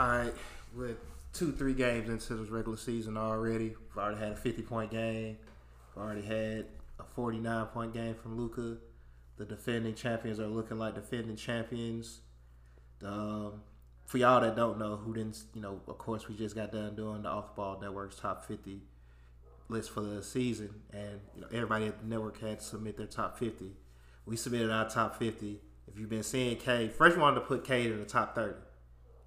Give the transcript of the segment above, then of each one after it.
All right, with two, three games into this regular season already, we've already had a 50 point game. We've already had a 49 point game from Luka. The defending champions are looking like defending champions. Um, for y'all that don't know, who didn't, you know, of course, we just got done doing the Off Ball Network's top 50 list for the season, and you know, everybody at the network had to submit their top 50. We submitted our top 50. If you've been seeing Cade, first we wanted to put Cade in the top 30.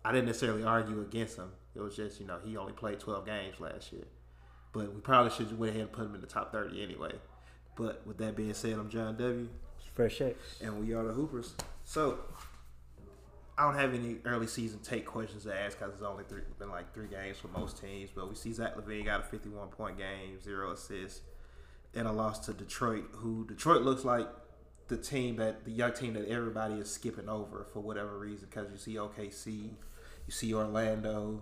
I didn't necessarily argue against him. It was just, you know, he only played 12 games last year. But we probably should have went ahead and put him in the top 30 anyway. But with that being said, I'm John W. Fresh X. And we are the Hoopers. So, I don't have any early season take questions to ask because it's only three, been like three games for most teams. But we see Zach LaVine got a 51 point game, zero assists, and a loss to Detroit, who Detroit looks like the team that the young team that everybody is skipping over for whatever reason because you see OKC, you see Orlando,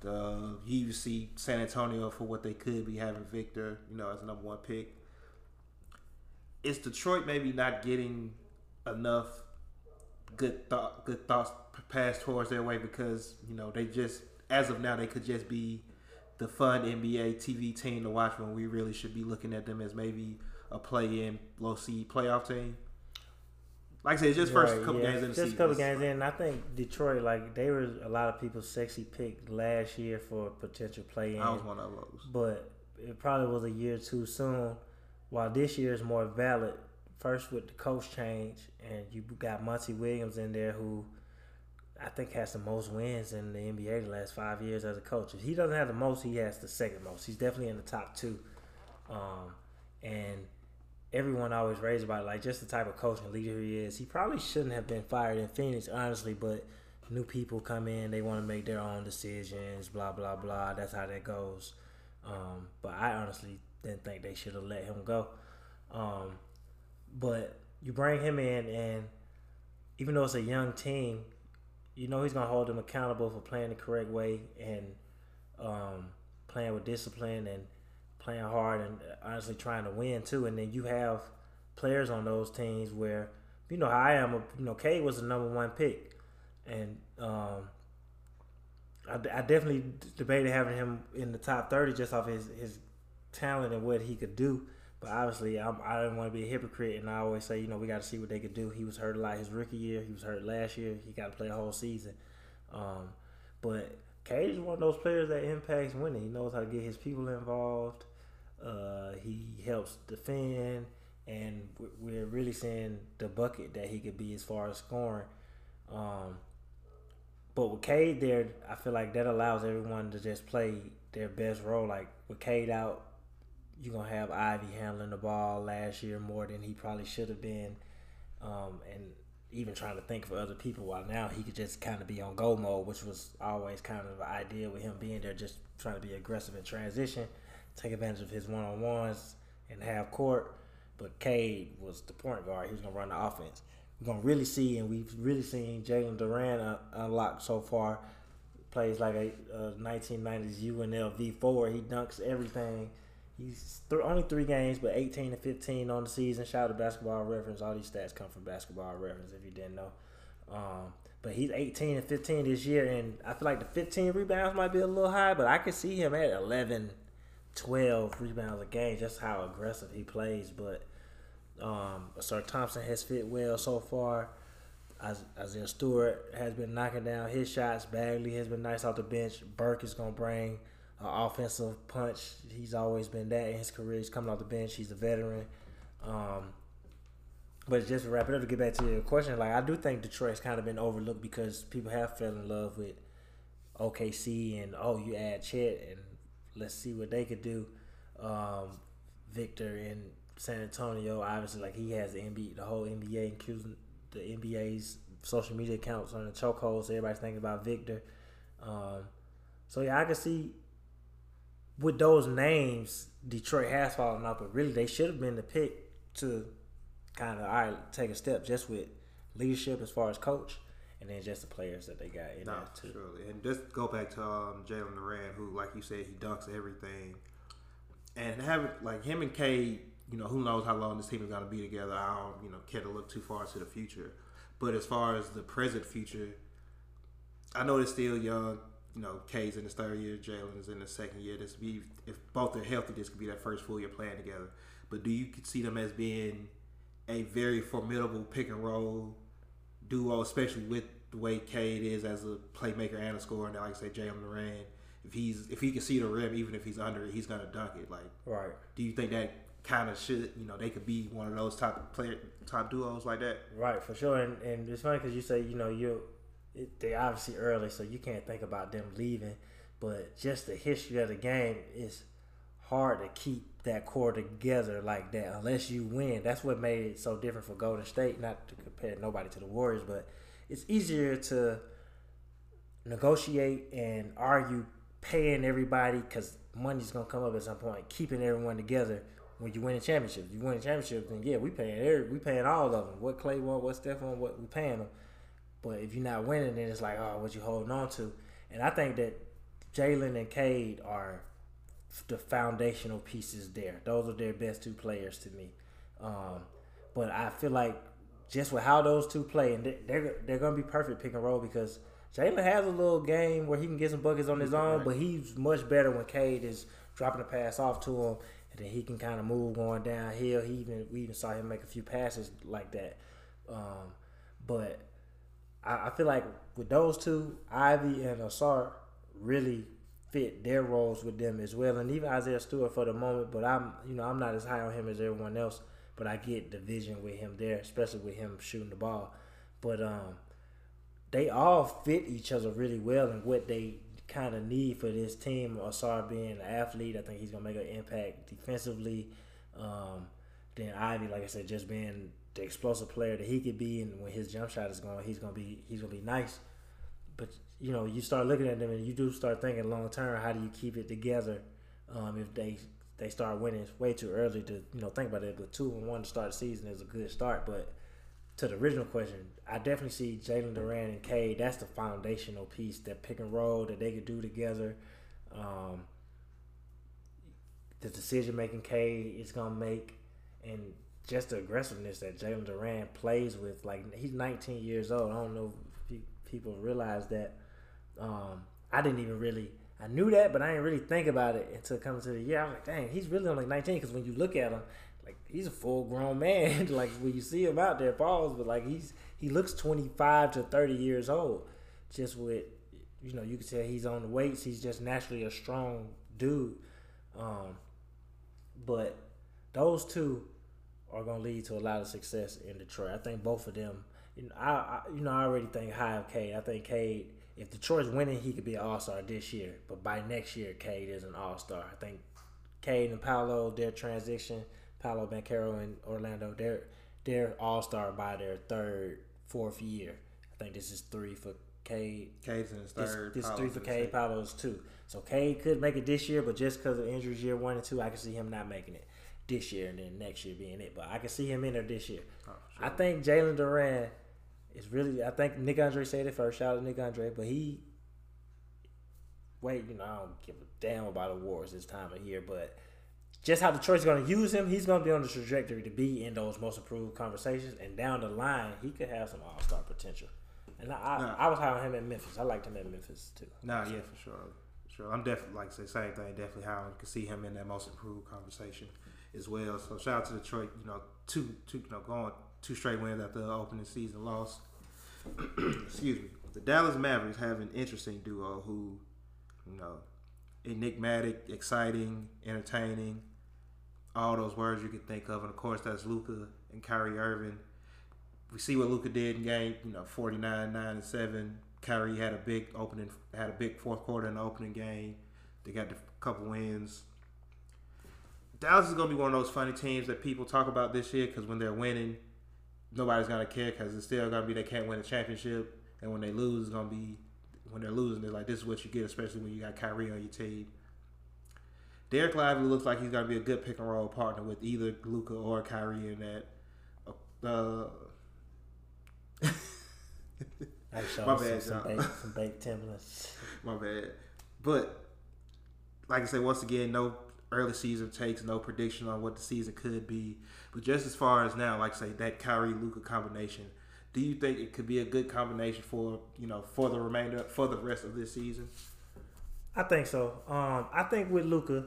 the you see San Antonio for what they could be having Victor, you know, as number one pick. Is Detroit maybe not getting enough good thought, good thoughts passed towards their way because you know they just as of now they could just be the fun NBA TV team to watch when we really should be looking at them as maybe a play-in low seed playoff team. Like I said, it's just first Right, couple yeah. games in the Just season. a couple games in. I think Detroit, like they were a lot of people's sexy pick last year for potential play in, I was one of those. but it probably was a year too soon. While this year is more valid, first with the coach change, and you got Monty Williams in there, who I think has the most wins in the NBA the last five years as a coach. If he doesn't have the most, he has the second most. He's definitely in the top two. Um, and everyone always raves about like just the type of coach and leader he is. He probably shouldn't have been fired in Phoenix, honestly, but new people come in, they want to make their own decisions, blah blah blah. That's how that goes. Um, but I honestly didn't think they should have let him go. Um, but you bring him in, and even though it's a young team, you know he's gonna hold them accountable for playing the correct way and um, playing with discipline and playing hard and honestly trying to win too. And then you have players on those teams where you know I am. You know, Cade was the number one pick, and um, I, I definitely debated having him in the top thirty just off his his talent and what he could do. But obviously, I'm, I didn't want to be a hypocrite, and I always say, you know, we got to see what they could do. He was hurt a lot his rookie year. He was hurt last year. He got to play a whole season. Um, but Cade is one of those players that impacts winning. He knows how to get his people involved. Uh, he helps defend, and we- we're really seeing the bucket that he could be as far as scoring. Um, but with Cade there, I feel like that allows everyone to just play their best role. Like with Cade out, you're gonna have Ivey handling the ball last year more than he probably should have been, um, and even trying to think for other people. While now he could just kind of be on go mode, which was always kind of an idea with him being there, just trying to be aggressive in transition, take advantage of his one on ones and half court. But Cade was the point guard; he was gonna run the offense. We're gonna really see, and we've really seen Jalen Duren unlock so far. Plays like a, a 1990s UNLV four. He dunks everything. He's th- only three games, but 18 and 15 on the season. Shout out to Basketball Reference. All these stats come from Basketball Reference, if you didn't know. Um, but he's 18 and 15 this year, and I feel like the 15 rebounds might be a little high, but I could see him at 11, 12 rebounds a game, just how aggressive he plays. But um, Ausar Thompson has fit well so far. Is- Isaiah Stewart has been knocking down his shots. Bagley has been nice off the bench. Burke is going to bring an offensive punch. He's always been that in his career. He's coming off the bench. He's a veteran. Um, but just to wrap it up, to get back to your question, like I do think Detroit's kind of been overlooked because people have fell in love with OKC and oh, you add Chet and let's see what they could do. Um, Victor in San Antonio, obviously, like he has the NBA, the whole NBA, including the NBA's social media accounts on the chokehold. So everybody's thinking about Victor. Um, so yeah, I can see with those names, Detroit has fallen off, but really they should have been the pick to kind of all right take a step just with leadership as far as coach, and then just the players that they got in No, there too. surely. And just go back to um, Jalen Duren, who, like you said, he dunks everything. And having like him and Cade, you know, who knows how long this team is going to be together. I don't, you know, care to look too far into the future. But as far as the present future, I know they're still young. You know, Cade's in his third year, Jalen is in his second year. This be if both are healthy, this could be that first full year playing together. But do you see them as being a very formidable pick and roll duo, especially with the way Cade is as a playmaker and a scorer, and like I say, Jalen Duren. If he's if he can see the rim, even if he's under it, he's gonna dunk it. Like, right? Do you think that kind of should you know they could be one of those top player top duos like that? Right, for sure. And and it's funny because you say you know you they obviously early, so you can't think about them leaving. But just the history of the game is hard to keep that core together like that unless you win. That's what made it so different for Golden State. Not to compare nobody to the Warriors, but it's easier to negotiate and argue paying everybody because money's gonna come up at some point. Keeping everyone together when you win a championship. If you win a championship, then yeah, we paying every, we paying all of them. What Clay want, what Steph want, what we paying them. But if you're not winning, then it's like, oh, what you holding on to? And I think that Jalen and Cade are the foundational pieces there. Those are their best two players to me. Um, but I feel like just with how those two play, and they're they're gonna be perfect pick and roll because Jalen has a little game where he can get some buckets on his own, but he's much better when Cade is dropping the pass off to him, and then he can kind of move going downhill. He even we even saw him make a few passes like that. Um, but I, I, feel like with those two, Ivey and Ausar really fit their roles with them as well, and even Isaiah Stewart for the moment. But I'm you know I'm not as high on him as everyone else, but I get the vision with him there, especially with him shooting the ball. But um, they all fit each other really well and what they kind of need for this team. Ausar being an athlete, I think he's gonna make an impact defensively. Um, then Ivey, like I said, just being the explosive player that he could be, and when his jump shot is going, he's gonna be he's gonna be nice. But you know, you start looking at them, and you do start thinking long term. How do you keep it together? Um, if they they start winning, it's way too early to you know think about it. But two and one to start the season is a good start. But to the original question, I definitely see Jalen Duren and Cade. That's the foundational piece, that pick and roll that they could do together. Um, the decision making Cade is gonna make, and just the aggressiveness that Jalen Duren plays with. Like he's 19 years old. I don't know if people realize that. Um, I didn't even really. I knew that, but I didn't really think about it until coming to the year. I was like, dang, he's really only 19. Because when you look at him, like he's a full grown man. like when you see him out there, pause, but like he's he looks 25 to 30 years old. Just with you know, you can tell he's on the weights. He's just naturally a strong dude. Um, but those two are going to lead to a lot of success in Detroit. I think both of them. You know, I, I you know I already think high of Cade. I think Cade, if Detroit's winning, he could be an All Star this year. But by next year, Cade is an All Star. I think Cade and Paolo, their transition, Paolo Banchero and Orlando, they're they're All Star by their third, fourth year. I think this is three for Cade. Cade's in his third. This, this three for Cade. Paolo's two. So Cade could make it this year, but just because of injuries year one and two, I can see him not making it this year and then next year being it. But I can see him in there this year. Oh, sure. I think Jalen Duren is really. I think Nick Andre said it first. Shout out to Nick Andre, but he. Wait, you know, I don't give a damn about awards this time of year, but just how Detroit's going to use him, he's going to be on the trajectory to be in those most improved conversations. And down the line, he could have some All Star potential. And I, nah. I was high on him at Memphis. I liked him at Memphis too. Nah, yeah, for sure, for sure. I'm definitely like I say same thing. Definitely how I can see him in that most improved conversation as well. So shout out to Detroit. You know, two two you know going two straight wins after the opening season loss. Excuse me. The Dallas Mavericks have an interesting duo who, you know, enigmatic, exciting, entertaining, all those words you could think of, and of course that's Luka and Kyrie Irving. We see what Luka did in game, you know, 49, 9, and 7. Kyrie had a big opening, had a big fourth quarter in the opening game. They got a couple wins. Dallas is going to be one of those funny teams that people talk about this year because when they're winning, nobody's to care because it's still to be they can't win a championship. And when they lose, it's going to be when they're losing, they're like, this is what you get, especially when you got Kyrie on your team. Dereck Lively looks like he's to be a good pick and roll partner with either Luka or Kyrie in that. Uh, my bad, some, baked, some baked Timberlands. my bad. But, like I said, once again, no early season takes, no prediction on what the season could be. But just as far as now, like say, that Kyrie Luka combination, Do you think it could be a good combination for you know for the remainder for the rest of this season? I think so. Um, I think with Luka,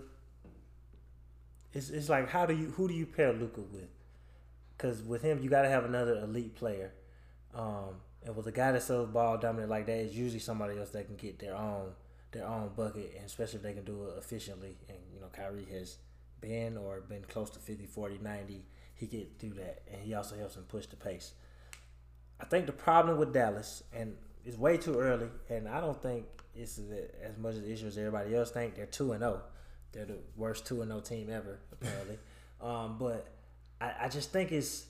it's it's like how do you who do you pair Luka with? Because with him, you got to have another elite player. Um, and with a guy that's so ball dominant like that, it's usually somebody else that can get their own their own bucket, and especially if they can do it efficiently. And you know, Kyrie has been or been close to 50, 40, 90. He could do that, and he also helps him push the pace. I think the problem with Dallas, and it's way too early, and I don't think it's as much of an issue as everybody else think. They're two and zero. They're the worst two and zero team ever, apparently. um, but I, I just think it's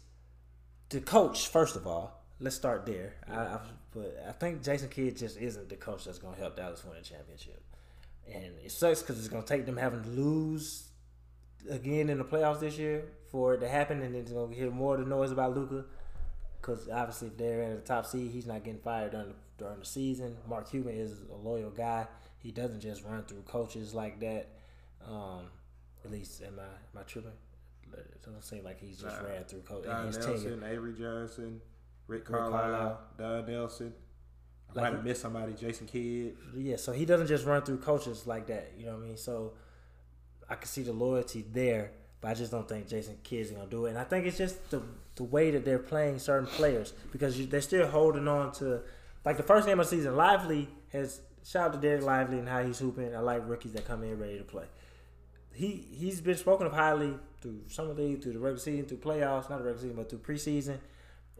the coach first of all. Let's start there. I, I, but I think Jason Kidd just isn't the coach that's going to help Dallas win a championship, and it sucks because it's going to take them having to lose again in the playoffs this year for it to happen, and then it's to hear more of the noise about Luka. because obviously if they're in the top seed, he's not getting fired during the, during the season. Mark Cuban is a loyal guy. He doesn't just run through coaches like that. Um, at least am I am I tripping? It doesn't seem like he's just ran through coaches. Don Nelson, Avery Johnson, Rick Carlisle, Rick Carlisle. Don Nelson. I like, might have missed somebody, Jason Kidd. Yeah, so he doesn't just run through coaches like that. You know what I mean? So I can see the loyalty there. But I just don't think Jason Kidd's gonna do it, and I think it's just the the way that they're playing certain players because you, they're still holding on to like the first game of the season. Lively has shout out to Dereck Lively and how he's hooping. I like rookies that come in ready to play. He he's been spoken of highly through summer league, through the regular season, through playoffs, not the regular season, but through preseason.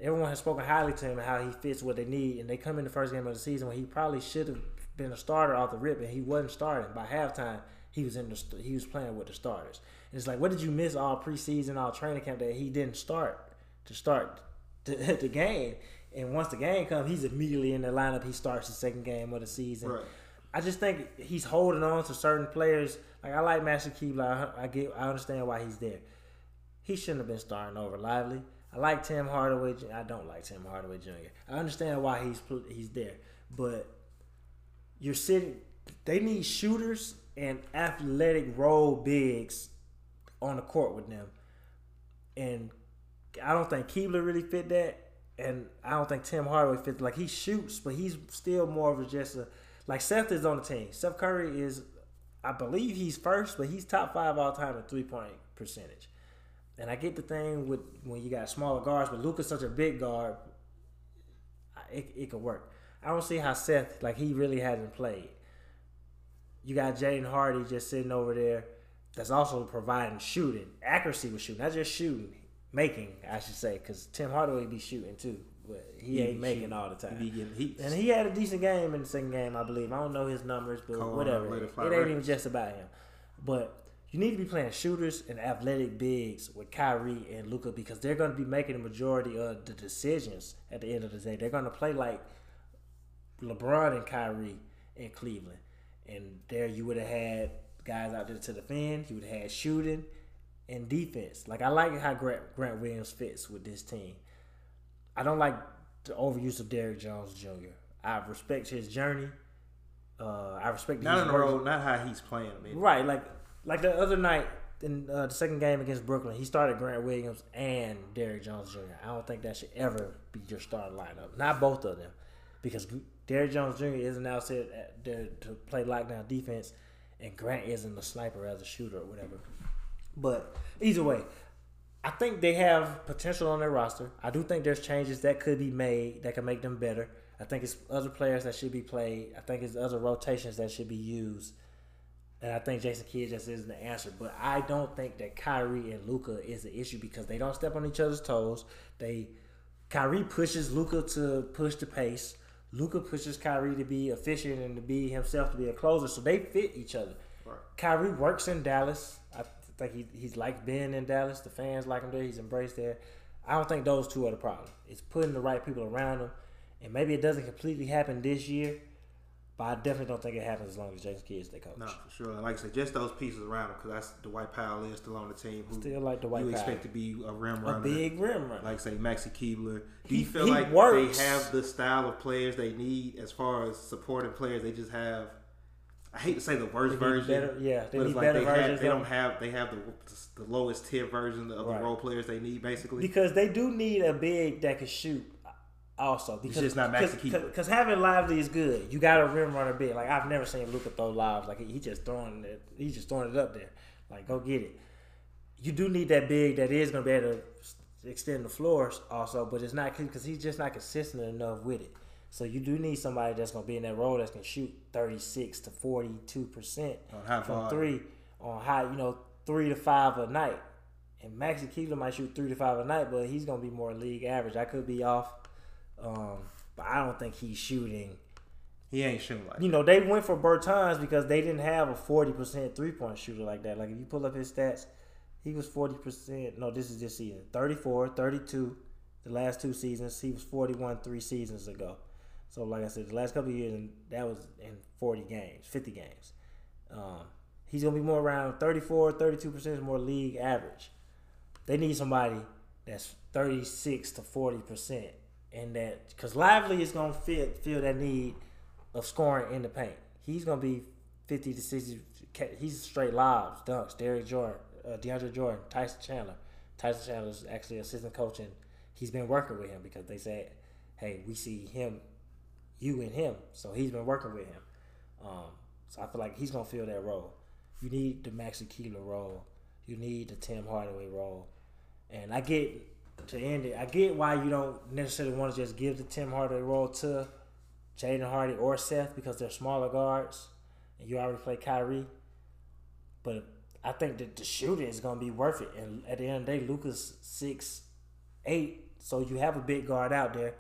Everyone has spoken highly to him and how he fits what they need, and they come in the first game of the season when he probably should have been a starter off the rip, and he wasn't starting by halftime. He was in the he was playing with the starters. And it's like, what did you miss all preseason, all training camp that he didn't start to start the, the game? And once the game comes, he's immediately in the lineup. He starts the second game of the season. Right. I just think he's holding on to certain players. Like I like Maxi Kleber. I, I get, I understand why he's there. He shouldn't have been starting over Lively. I like Tim Hardaway. I don't like Tim Hardaway Jr. I understand why he's he's there, but you're sitting. They need shooters and athletic role bigs on the court with them. And I don't think Kleber really fit that. And I don't think Tim Hardaway fits. Like he shoots, but he's still more of a just a like Seth is on the team. Seth Curry is, I believe he's first, but he's top five all time in three point percentage. And I get the thing with when you got smaller guards, but Luka's such a big guard, it, it could work. I don't see how Seth like he really hasn't played. You got Jaden Hardy just sitting over there that's also providing shooting, accuracy with shooting, not just shooting, making, I should say, because Tim Hardaway be shooting too, but he, he ain't making shooting. all the time. He and he had a decent game in the second game, I believe. I don't know his numbers, but Come whatever. It, it ain't even just about him. But you need to be playing shooters and athletic bigs with Kyrie and Luka because they're going to be making the majority of the decisions at the end of the day. They're going to play like LeBron and Kyrie in Cleveland. And there you would have had guys out there to defend. You would have had shooting and defense. Like I like how Grant, Grant Williams fits with this team. I don't like the overuse of Derrick Jones Jr. I respect his journey. Uh, I respect not in the role, not how he's playing. Mean. Right, like like the other night in uh, the second game against Brooklyn, he started Grant Williams and Derrick Jones Jr. I don't think that should ever be your starting lineup. Not both of them, because Derrick Jones Jr. isn't out there to play lockdown defense and Grant isn't a sniper as a shooter or whatever. But either way, I think they have potential on their roster. I do think there's changes that could be made that can make them better. I think it's other players that should be played. I think it's other rotations that should be used. And I think Jason Kidd just isn't the answer. But I don't think that Kyrie and Luka is the issue because they don't step on each other's toes. They Kyrie pushes Luka to push the pace. Luka pushes Kyrie to be efficient and to be himself to be a closer, so they fit each other. Right. Kyrie works in Dallas. I think he he's like being in Dallas. The fans like him there. He's embraced there. I don't think those two are the problem. It's putting the right people around him, and maybe it doesn't completely happen this year. But I definitely don't think it happens as long as James Kidd is the coach. No, for sure. And like I said, just those pieces around him, because that's Dwight Powell is still on the team. Who still like Dwight You Powell. You expect to be a rim runner. A big rim runner. Like, say, Maxi Kleber. Do you feel like works. they have the style of players they need as far as supporting players? They just have, I hate to say the worst version. Better, yeah, they need like better they versions. Have, they don't have, they have the, the lowest tier version of right. the role players they need, basically. Because they do need a big that can shoot Also, because just not Because having lively is good. You got a rim runner big. Like I've never seen Luka throw lives. Like he just throwing it. He's just throwing it up there. Like go get it. You do need that big that is going to be able to extend the floors also, but it's not because he's just not consistent enough with it. So you do need somebody that's going to be in that role that's going to shoot 36 to 42 percent from three on high, you know, three to five a night. And Maxi Kleber might shoot three to five a night, but he's going to be more league average. I could be off um, but I don't think he's shooting. He ain't shooting like. You know, they went for Bertans because they didn't have a forty percent three point shooter like that. Like if you pull up his stats, he was forty percent. No, this is this season. 34, 32. The last two seasons, he was forty one three seasons ago. So like I said, the last couple years, and that was in forty games, fifty games. Um, he's gonna be more around 34, 32 percent more league average. They need somebody that's thirty six to forty percent and that because Lively is gonna feel feel that need of scoring in the paint. He's gonna be fifty to sixty. He's straight lives, dunks. Derek Jordan, uh, DeAndre Jordan, Tyson Chandler. Tyson Chandler is actually assistant coach, and he's been working with him because they said, "Hey, we see him, you and him." So he's been working with him. Um, so I feel like he's gonna fill that role. You need the Maxi Kleber role. You need the Tim Hardaway role. And I get to end it. I get why you don't necessarily want to just give the Tim Hardaway role to Jaden Hardy or Seth because they're smaller guards and you already play Kyrie. But I think that the shooting is going to be worth it. And at the end of the day, Luka's six eight, so you have a big guard out there.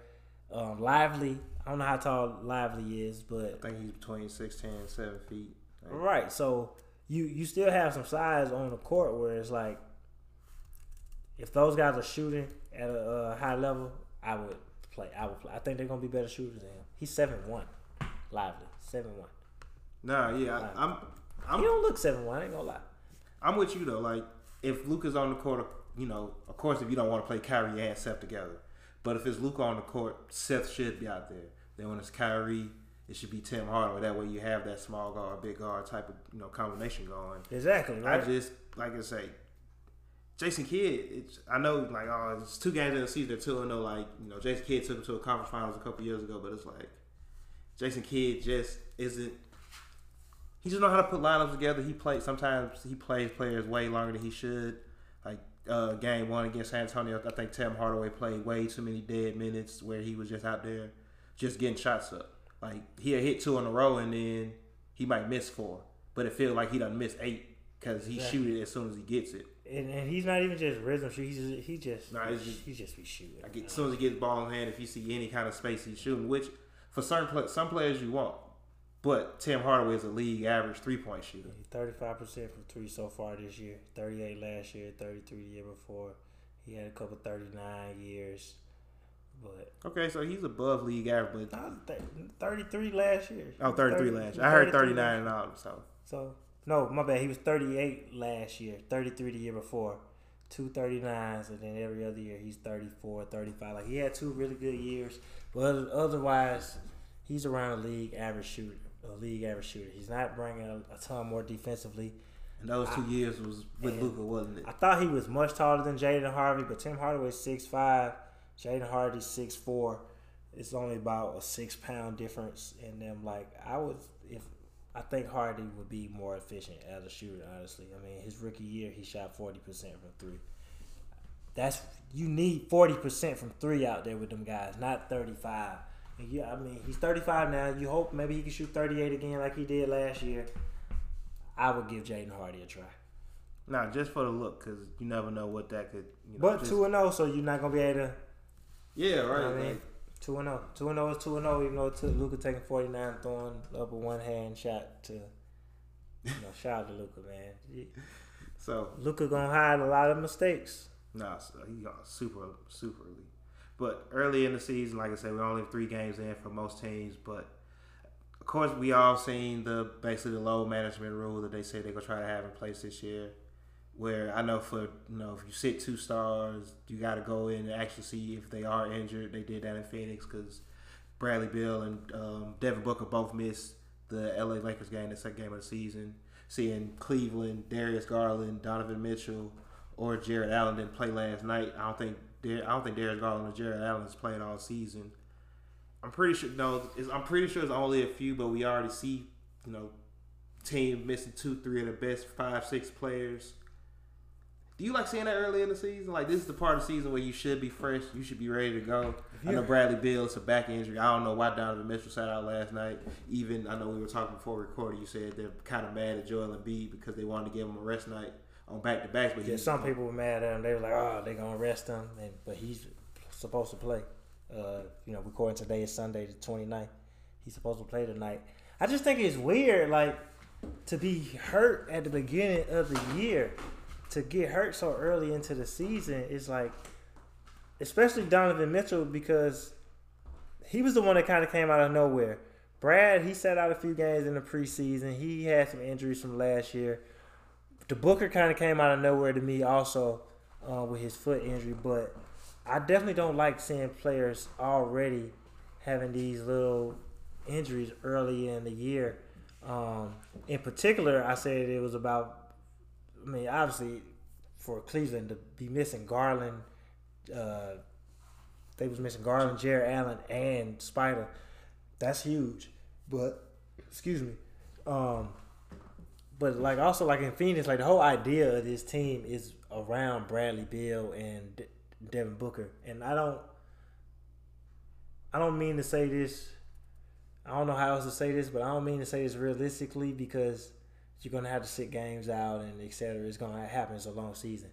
Um, Lively, I don't know how tall Lively is, but I think he's between 6'10 and 7 feet. Right. So you you still have some size on the court where it's like if those guys are shooting at a uh, high level, I would play. I would play. I think they're gonna be better shooters than him. He's seven one, lively seven one. Nah, yeah, lively. I'm, I'm. He don't look seven one. I ain't gonna lie. I'm with you though. Like if Luka's on the court, you know, of course, if you don't want to play Kyrie and Seth together, but if it's Luka on the court, Seth should be out there. Then when it's Kyrie, it should be Tim Hardaway. That way you have that small guard, big guard type of you know combination going. Exactly. Right? I just like I say, Jason Kidd, it's, I know like oh, it's two games in the season, two and no like you know Jason Kidd took him to a conference finals a couple years ago, but it's like Jason Kidd just isn't. He just know how to put lineups together. He plays sometimes he plays players way longer than he should. Like uh, game one against San Antonio, I think Tim Hardaway played way too many dead minutes where he was just out there just getting shots up. Like he'll hit two in a row and then he might miss four, but it feels like he doesn't miss eight because he exactly. shoot it as soon as he gets it and, and he's not even just rhythm shoot. He's just, he just nah, just, he just be shooting. I get, as soon as he gets the ball in hand, if you see any kind of space, he's shooting. Which for certain some players you want, but Tim Hardaway is a league average three point shooter. Thirty five percent from three so far this year. Thirty eight last year. Thirty three the year before. He had a couple thirty nine years. But okay, so he's above league average. But thirty three last year. Oh, 33 30, last year. I heard thirty nine and all. So so no, my bad. He was 38 last year, 33 the year before, two 39s, and then every other year he's 34, 35. Like he had two really good years, but otherwise he's around a league average shooter. A league average shooter. He's not bringing a, a ton more defensively. And those two I, years was with Luka, wasn't it? I thought he was much taller than Jaden Harvey, but Tim Hardaway's six five, Jaden Hardy's six four. It's only about a six pound difference in them. Like I was, if I think Hardy would be more efficient as a shooter. Honestly, I mean, his rookie year he shot forty percent from three. That's you need forty percent from three out there with them guys, not thirty five. Yeah, I mean he's thirty five now. You hope maybe he can shoot thirty eight again like he did last year. I would give Jaden Hardy a try. Nah, just for the look, because you never know what that could. You know, but two and zero, oh, so you're not gonna be able to. Yeah, right. You know I mean? like, Two and zero. Oh. Two and zero oh is two and zero. Oh, even though took taking forty nine, throwing up a one hand shot to, you know, shout out to Luka, man. So Luka gonna hide a lot of mistakes. Nah, so he got super super elite. But early in the season, like I said, we're only three games in for most teams. But of course, we all seen the basically the low management rule that they say they're gonna try to have in place this year where I know for you know if you sit two stars, you got to go in and actually see if they are injured. They did that in Phoenix because Bradley Beal and um, Devin Booker both missed the LA Lakers game, the second game of the season. Seeing Cleveland, Darius Garland, Donovan Mitchell, or Jarrett Allen didn't play last night. I don't think I don't think Darius Garland or Jarrett Allen is playing all season. I'm pretty sure no, I'm pretty sure it's only a few, but we already see you know team missing two, three of the best five, six players. Do you like seeing that early in the season? Like this is the part of the season where you should be fresh, you should be ready to go. I know Bradley Beal it's a back injury. I don't know why Donovan Mitchell sat out last night. Even I know we were talking before recording. You said they're kind of mad at Joel Embiid because they wanted to give him a rest night on back to backs. But yeah, some people were mad at him. They were like, "Oh, they're gonna rest him," and, but he's supposed to play. Uh, you know, recording today is Sunday the 29th. He's supposed to play tonight. I just think it's weird, like to be hurt at the beginning of the year to get hurt so early into the season is like, especially Donovan Mitchell because he was the one that kind of came out of nowhere. Brad, he sat out a few games in the preseason. He had some injuries from last year. The Booker kind of came out of nowhere to me also uh, with his foot injury, but I definitely don't like seeing players already having these little injuries early in the year. Um, in particular, I said it was about I mean, obviously, for Cleveland to be missing Garland, uh, they was missing Garland, Jarrett Allen, and Spider. That's huge. But excuse me. Um, but like also like in Phoenix, like the whole idea of this team is around Bradley Beal and De- Devin Booker, and I don't, I don't mean to say this. I don't know how else to say this, but I don't mean to say this realistically because you're gonna have to sit games out and etc. It's gonna happen. It's a long season.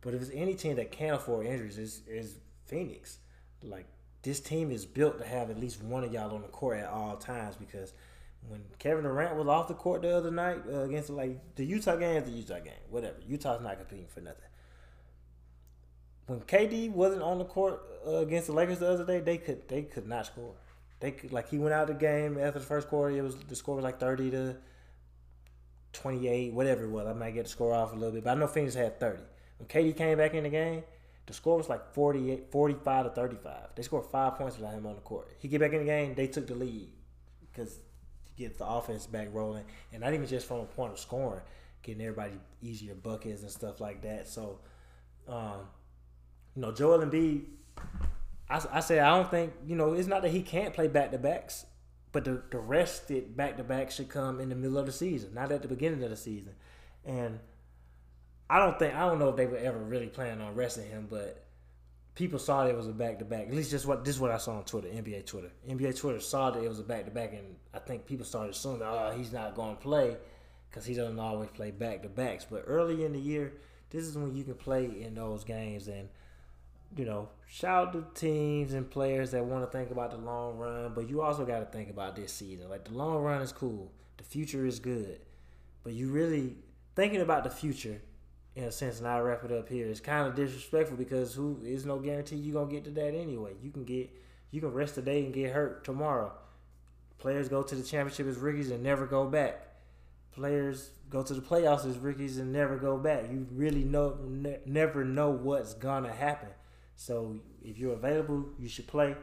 But if it's any team that can't afford injuries, is is Phoenix. Like this team is built to have at least one of y'all on the court at all times because when Kevin Durant was off the court the other night uh, against like the Utah game, the Utah game, whatever. Utah's not competing for nothing. When KD wasn't on the court uh, against the Lakers the other day, they could they could not score. They could, like he went out of the game after the first quarter. It was the score was like thirty to 28, whatever it was. I might get the score off a little bit, but I know Phoenix had 30. When KD came back in the game, the score was like 48, 45 to 35. They scored five points without him on the court. He get back in the game, they took the lead because to get the offense back rolling, and not even just from a point of scoring, getting everybody easier buckets and stuff like that. So, um, you know, Joel Embiid, I, I say I don't think you know it's not that he can't play back to backs. But the, the rested back to back should come in the middle of the season, not at the beginning of the season. And I don't think I don't know if they were ever really planning on resting him, but people saw that it was a back to back. At least just what this is what I saw on Twitter, NBA Twitter. NBA Twitter saw that it was a back to back, and I think people started assuming, oh, he's not going to play because he doesn't always play back to backs. But early in the year, this is when you can play in those games and you know, shout out to teams and players that want to think about the long run, but you also got to think about this season. Like the long run is cool, the future is good, but you really thinking about the future in a sense. And I wrap it up here. It's kind of disrespectful because who is no guarantee you are gonna get to that anyway. You can get you can rest today and get hurt tomorrow. Players go to the championship as rookies and never go back. Players go to the playoffs as rookies and never go back. You really know ne- never know what's gonna happen. So if you're available, you should play.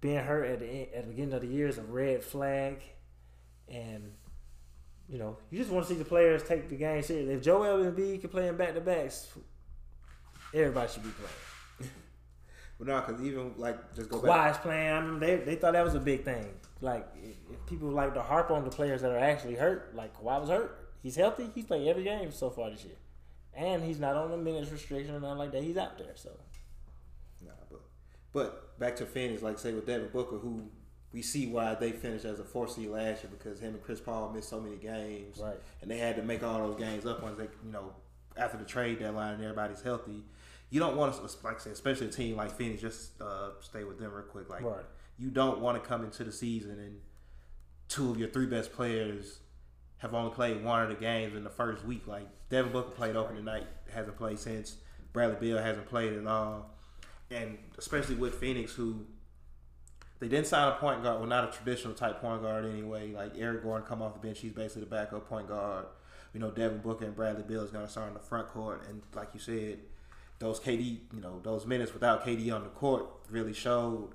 Being hurt at the at the beginning of the year is a red flag, and you know you just want to see the players take the game seriously. If Joel Embiid can play in back to backs, everybody should be playing. Well, no, because even like just go Kawhi's back. playing. I mean, they they thought that was a big thing. Like if, if people like to harp on the players that are actually hurt, like Kawhi was hurt. He's healthy. He's played every game so far this year, and he's not on a minutes restriction or nothing like that. He's out there. So but back to Phoenix, like say with Devin Booker, who we see why they finished as a four seed last year because him and Chris Paul missed so many games, right? And they had to make all those games up once they, you know, after the trade deadline and everybody's healthy. You don't want to, like I said, especially a team like Phoenix, just uh, stay with them real quick. Like, right. you don't want to come into the season and two of your three best players have only played one of the games in the first week. Like Devin Booker played opening night, hasn't played since. Bradley Beal hasn't played at all and especially with Phoenix, who they didn't sign a point guard, well, not a traditional type point guard anyway. Like Eric Gordon come off the bench, he's basically the backup point guard. You know, Devin Booker and Bradley Beal is going to start in the front court, and like you said, those KD, you know, those minutes without KD on the court really showed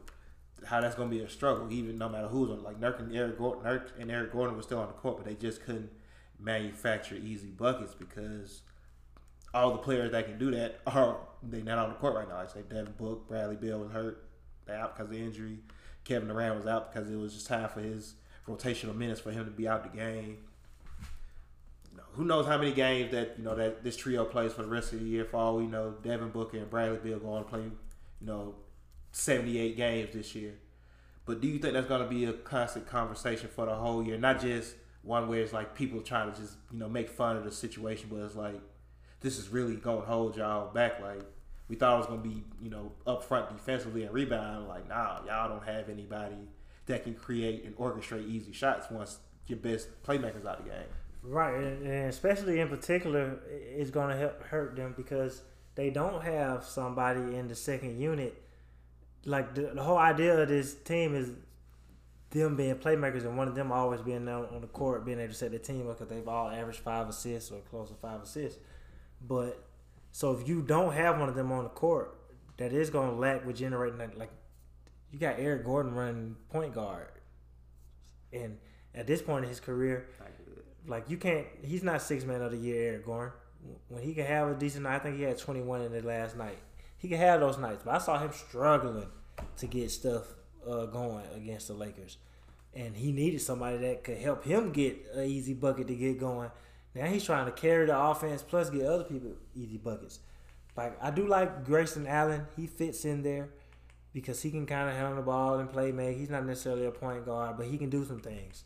how that's going to be a struggle. Even no matter who's on, like Nurk and Eric Gordon, Nurk and Eric Gordon were still on the court, but they just couldn't manufacture easy buckets because all the players that can do that are they not on the court right now. I say Devin Book, Bradley Beal was hurt, they out because of the injury. Kevin Durant was out because it was just time for his rotational minutes for him to be out the game. You know, who knows how many games that you know that this trio plays for the rest of the year? For all we know, Devin Booker and Bradley Beal going to play, you know, seventy eight games this year. But do you think that's going to be a constant conversation for the whole year? Not just one where it's like people trying to just you know make fun of the situation, but it's like this is really to hold y'all back. Like we thought it was going to be you know up front defensively and rebound. Like nah, y'all don't have anybody that can create and orchestrate easy shots once your best playmakers out of the game. Right, and, especially in particular, it's going to help hurt them because they don't have somebody in the second unit. Like the, the whole idea of this team is them being playmakers and one of them always being on the court, being able to set the team up because they've all averaged five assists or close to five assists. But so if you don't have one of them on the court, that is going to lack with generating that. Like you got Eric Gordon running point guard, and at this point in his career, like you can't. He's not six man of the year, Eric Gordon. When he can have a decent night, I think he had twenty one in the last night. He can have those nights, but I saw him struggling to get stuff uh, going against the Lakers, and he needed somebody that could help him get an easy bucket to get going. Now he's trying to carry the offense plus get other people easy buckets. Like I do like Grayson Allen. He fits in there because he can kind of handle the ball and play make. He's not necessarily a point guard, but he can do some things.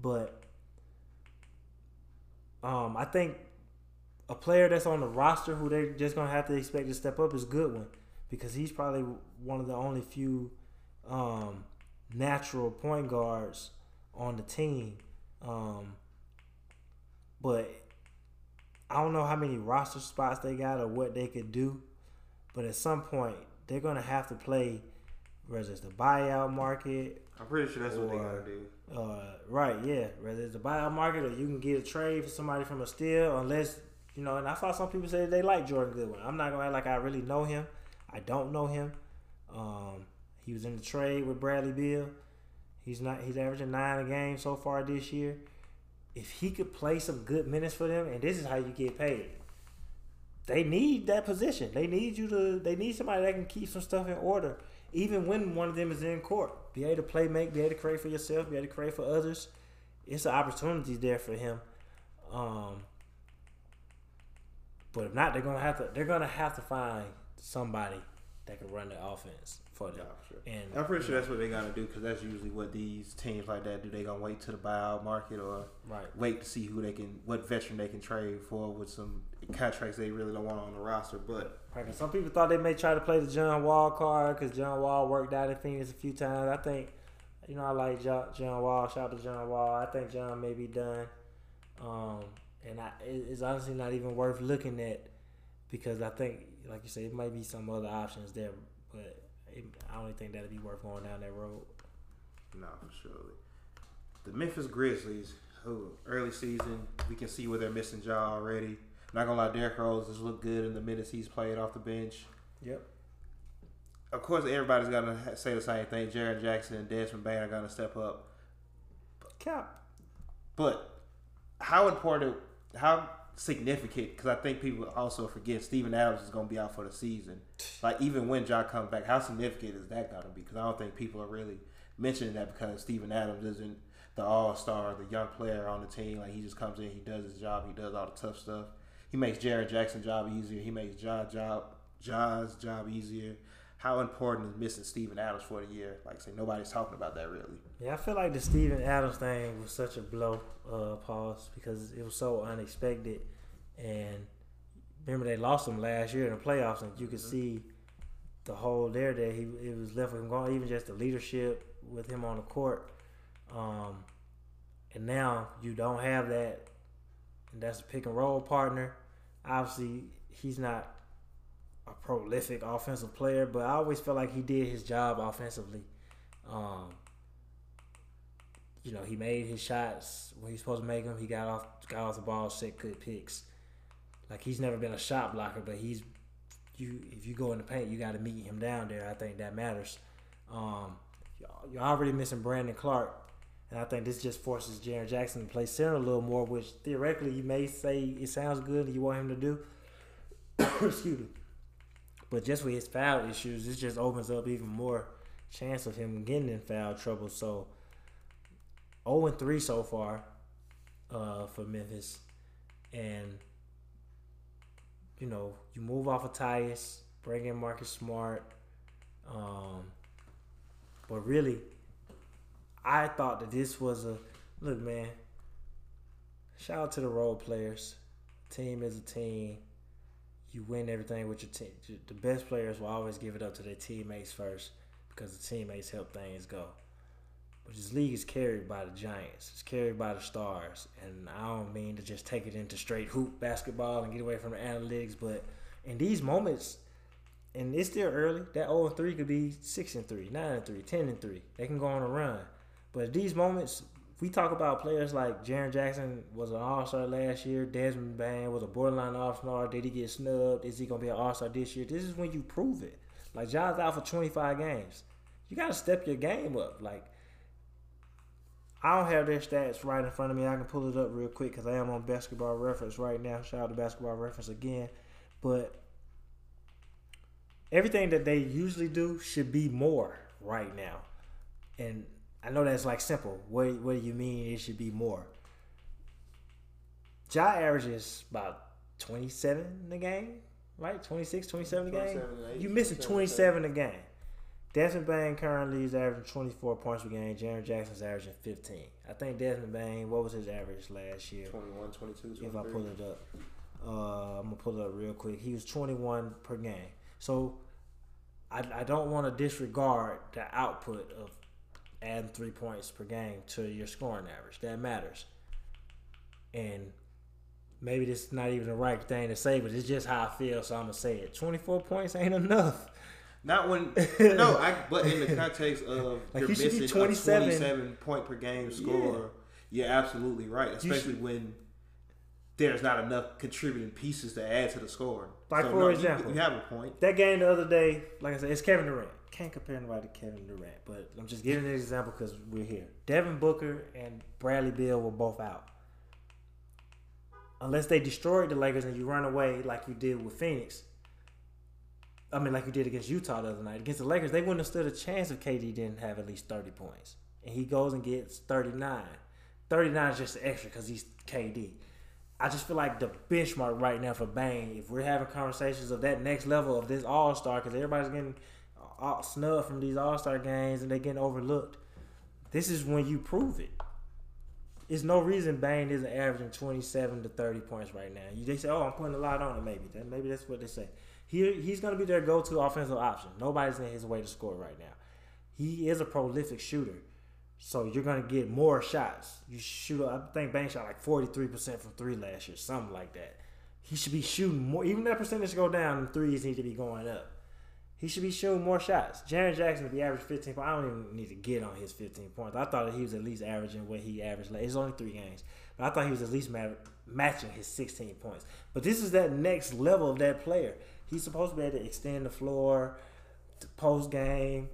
But um, I think a player that's on the roster who they're just gonna have to expect to step up is Goodwin because he's probably one of the only few um, natural point guards on the team. Um, but I don't know how many roster spots they got or what they could do. But at some point, they're gonna have to play, whether it's the buyout market. I'm pretty sure that's or, what they gotta do. Uh, right, yeah. Whether it's the buyout market or you can get a trade for somebody from a steal, unless you know. And I saw some people say they like Jordan Goodwin. I'm not gonna act like I really know him. I don't know him. Um, he was in the trade with Bradley Beal. He's not. He's averaging nine a game so far this year. If he could play some good minutes for them, and this is how you get paid they need that position. They need you to. They need somebody that can keep some stuff in order, even when one of them is in court. Be able to play, make, be able to create for yourself, be able to create for others. It's an opportunity there for him. Um, but if not, they're gonna have to. They're gonna have to find somebody that can run the offense for them. Yeah, sure. And I'm pretty sure that's what they're gonna do because that's usually what these teams like that do. They gonna wait to the buyout market or right. wait to see who they can, what veteran they can trade for with some contracts they really don't want on the roster. But right, some people thought they may try to play the John Wall card because John Wall worked out in Phoenix a few times. I think, you know, I like John, Wall. Shout out to John Wall. I think John may be done. Um, and I, it's honestly not even worth looking at because I think, like you said, it might be some other options there, but it, I don't think that'd be worth going down that road. No, for sure. The Memphis Grizzlies, who early season, we can see where they're missing Ja already. Not gonna lie, Derrick Rose has looked good in the minutes he's played off the bench. Yep. Of course, everybody's gonna say the same thing. Jaren Jackson and Desmond Bane are gonna step up. Cap. But how important, how significant? Because I think people also forget Steven Adams is gonna be out for the season. Like even when Ja comes back, how significant is that gonna be? Because I don't think people are really mentioning that because Steven Adams isn't the all star, the young player on the team. Like he just comes in, he does his job, he does all the tough stuff. He makes Jaren Jackson's job easier. He makes Ja job Ja's job easier. How important is missing Steven Adams for the year? Like I say nobody's talking about that really. Yeah, I feel like the Steven Adams thing was such a blow, uh, pause because it was so unexpected. And remember they lost him last year in the playoffs, and you could mm-hmm. see the hole there that he it was left with him going. Even just the leadership with him on the court. Um, and now you don't have that, and that's a pick and roll partner. Obviously, he's not a prolific offensive player, but I always felt like he did his job offensively. Um, you know, he made his shots when he was supposed to make them. He got off got off the ball, set good picks. Like he's never been a shot blocker, but he's you. If you go in the paint, you got to meet him down there. I think that matters. Um, you're already missing Brandon Clarke, and I think this just forces Jaren Jackson to play center a little more, which theoretically you may say it sounds good you want him to do. Excuse me. But just with his foul issues, this just opens up even more chance of him getting in foul trouble. So 0 and 3 so far uh, for Memphis. And you know, you move off of Tyus, bring in Marcus Smart. Um, but really, I thought that this was a look, man. Shout out to the role players. Team is a team. You win everything with your team. The best players will always give it up to their teammates first because the teammates help things go. But this league is carried by the Giants. It's carried by the stars. And I don't mean to just take it into straight hoop basketball and get away from the analytics, but in these moments, and it's still early, that 0 and 3 could be 6 and 3, 9 and 3, 10 and 3. They can go on a run. But at these moments, we talk about players like Jaren Jackson was an All Star last year. Desmond Bane was a borderline All Star. Did he get snubbed? Is he gonna be an All Star this year? This is when you prove it. Like Ja's out for 25 games. You gotta step your game up. Like I don't have their stats right in front of me. I can pull it up real quick because I am on Basketball Reference right now. Shout out to Basketball Reference again. But everything that they usually do should be more right now. And I know that's like simple. What what do you mean it should be more? Ja averages about 27 in the game, right? 26, 27 a game. You missing 27 a game. Desmond Bane currently is averaging 24 points per game. Jaren Jackson's averaging 15. I think Desmond Bane, what was his average last year? 21, 22, 23. If I pull it up. Uh, I'm going to pull it up real quick. He was 21 per game. So I, I don't want to disregard the output of adding three points per game to your scoring average. That matters. And maybe this is not even the right thing to say, but it's just how I feel, so I'm going to say it. 24 points ain't enough. Not when no, I but in the context of Like, you're he should be missing 27. a 27 point per game score. yeah. You're absolutely right, especially when there's not enough contributing pieces to add to the score. Like, So, for no, you- example, you, have a point. That game the other day, like I said, it's Kevin Durant. Can't compare nobody to Kevin Durant, but I'm just giving an example because we're here. Devin Booker and Bradley Beal were both out. Unless they destroyed the Lakers and you run away like you did with Phoenix. I mean, like you did against Utah the other night. Against the Lakers, they wouldn't have stood a chance if KD didn't have at least 30 points. And he goes and gets 39. 39 is just extra because he's KD. I just feel like the benchmark right now for Bane, if we're having conversations of that next level of this All Star, because everybody's getting snubbed from these All Star games and they're getting overlooked, this is when you prove it. There's no reason Bane isn't averaging 27 to 30 points right now. You, they say, oh, I'm putting a lot on it, maybe. Then maybe that's what they say. He, he's going to be their go to offensive option. Nobody's in his way to score right now. He is a prolific shooter. So you're gonna get more shots. You shoot. I think Bane shot like 43 percent from three last year, something like that. He should be shooting more. Even that percentage go down, threes need to be going up. He should be shooting more shots. Jaren Jackson would be average 15 points. I don't even need to get on his 15 points. I thought that he was at least averaging what he averaged. It's only three games, but I thought he was at least ma- matching his 16 points. But this is that next level of that player. He's supposed to be able to extend the floor, post game,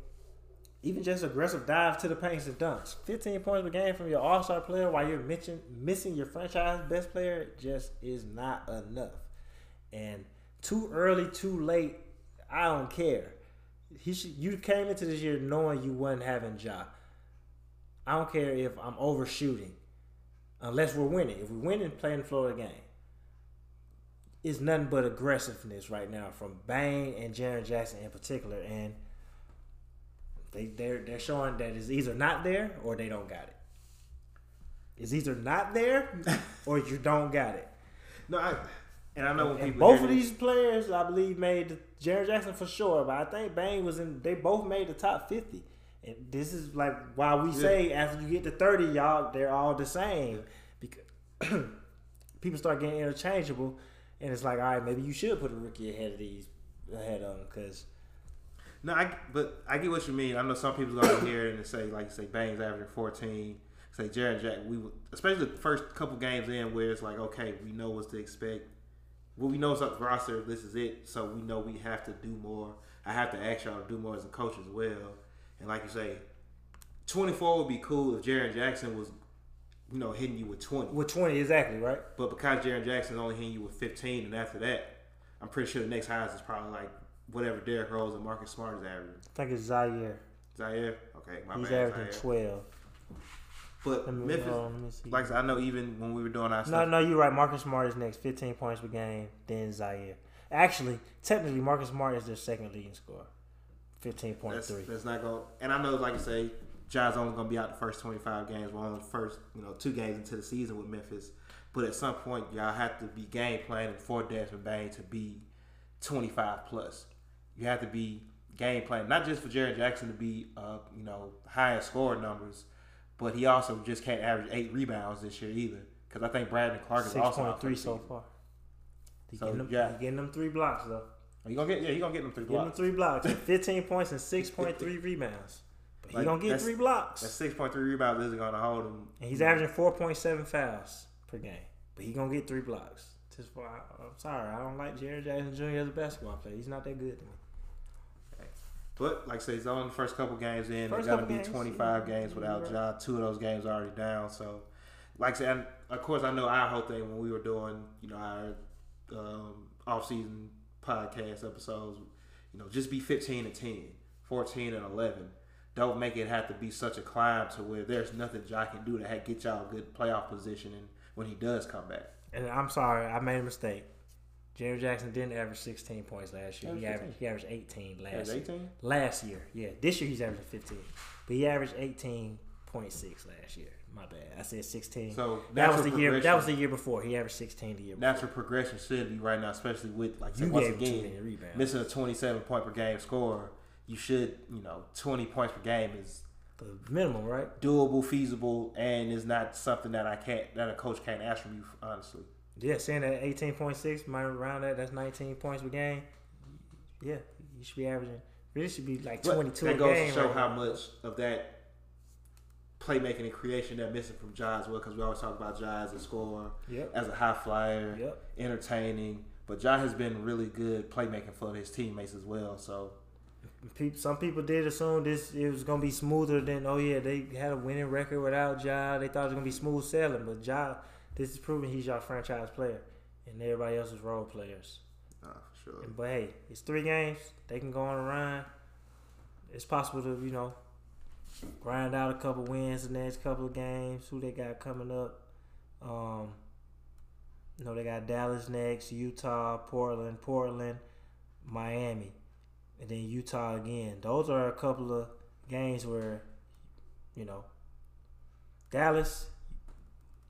even just aggressive dive to the paints and dunks. 15 points per game from your all star player while you're missing your franchise best player just is not enough. And too early, too late, I don't care. He should, you came into this year knowing you wasn't having Ja. I don't care if I'm overshooting, unless we're winning. If we're winning, playing the Florida game. It's nothing but aggressiveness right now from Bane and Jaren Jackson in particular, and they they're they're showing that it's either not there or they don't got it. It's either not there or you don't got it. No, I, and I know when people both of these players, I believe, made the, Jaren Jackson for sure, but I think Bane was in. They both made the top fifty, and this is like why we say after you get to thirty, y'all they're all the same because people start getting interchangeable, and it's like, all right, maybe you should put a rookie ahead of these ahead of them because No, I but I get what you mean. I know some people hear it and say like you say Bane's averaging fourteen. Say Jared Jack, we would, especially the first couple games in where it's like okay, we know what to expect. Well, we know up the roster. This is it, so we know we have to do more. I have to ask y'all to do more as a coach as well. And like you say, twenty four would be cool if Jared Jackson was, you know, hitting you with twenty. with twenty exactly right. But because Jaren Jackson's only hitting you with 15, and after that, I'm pretty sure the next highest is probably like whatever Derrick Rose and Marcus Smart is averaging. I think it's Ziaire. Ziaire. Okay, my He's bad. averaging Ziaire. twelve. But Memphis, hold let me see. like I know even when we were doing our no, stuff, no, no, you're right. Marcus Smart is next, fifteen points per game. Then Ziaire. Actually, technically, Marcus Smart is their second leading scorer, 15.3. that's, that's not going. And I know, like I say, Ja's only going to be out the first twenty five games. We're only the first, you know, two games into the season with Memphis. But at some point, y'all have to be game planning for Desmond Bane to be twenty five plus. You have to be game planning, not just for Jared Jackson to be, uh, you know, high score numbers, but he also just can't average eight rebounds this year either. Because I think Brandon Clarke is Six also point out three so far. He So, getting them, yeah. he getting them three blocks though. You gonna get yeah, you gonna get them three blocks. Getting them three blocks, fifteen points and six point three rebounds. But he Like, gonna get three blocks, That six point three rebounds isn't gonna hold him. and he's averaging four point seven fouls per game. But he gonna get three blocks. Just for I'm sorry, I don't like Jared Jackson Jr. as a basketball player. He's not that good to me. But like I say, he's only the first couple games in. First There's gonna be games, 25 yeah. games without Right. Ja. Two of those games are already down. So, like I said, and of course, I know our whole thing when we were doing, you know, our um, off-season podcast episodes. You know, just be 15 and 10, 14 and 11. Don't make it have to be such a climb to where there's nothing Ja can do to get y'all a good playoff position and when he does come back. And I'm sorry, I made a mistake. Jared Jackson didn't average 16 points last year. He Averaged he averaged 18 last year. 18. Last year, yeah. This year he's averaging 15, but he averaged 18.6 last year. My bad. I said 16. So that was the year. That was the year before. He averaged 16 the year before. natural progression should be right now, especially with like You once gave him too again missing a 27 point per game score. You should, you know, 20 points per game is The minimum, right? doable, feasible, and is not something that I can't that a coach can't ask from you. Honestly, Yeah, saying that 18.6, might around that, that's 19 points per game. Yeah, you should be averaging. Really should be like But 22 that goes to show right how now. much of that playmaking and creation they're missing from Ja as well. Because we always talk about Ja as a scorer, Yep. as a high flyer, Yep. entertaining. But Ja has been really good playmaking for his teammates as well. So some people did assume this it was gonna be smoother than oh yeah they had a winning record without Ja. They thought it was gonna be smooth sailing, but Ja, this is proving he's your franchise player, and everybody else is role players. uh, for sure. But hey, it's three games. They can go on a run. It's possible to you know grind out a couple wins the next couple of games. Who they got coming up? Um, you know they got Dallas next, Utah, Portland, Portland, Miami, and then Utah again. Those are a couple of games where you know Dallas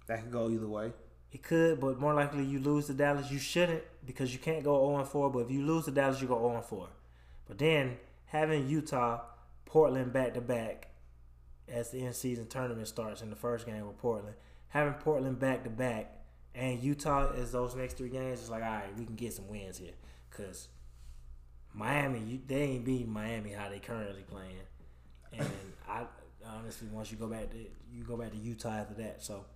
That could go either way. it could, but more likely you lose to Dallas. You shouldn't because you can't go 0 4. But if you lose to Dallas, you go 0 4. But then having Utah, Portland back to back as the in season tournament starts in the first game with Portland, having Portland back to back and Utah as those next three games, it's like, all right, we can get some wins here. Because Miami, they ain't beating Miami how they currently playing. And I honestly, once you go back to you go back to Utah after that, so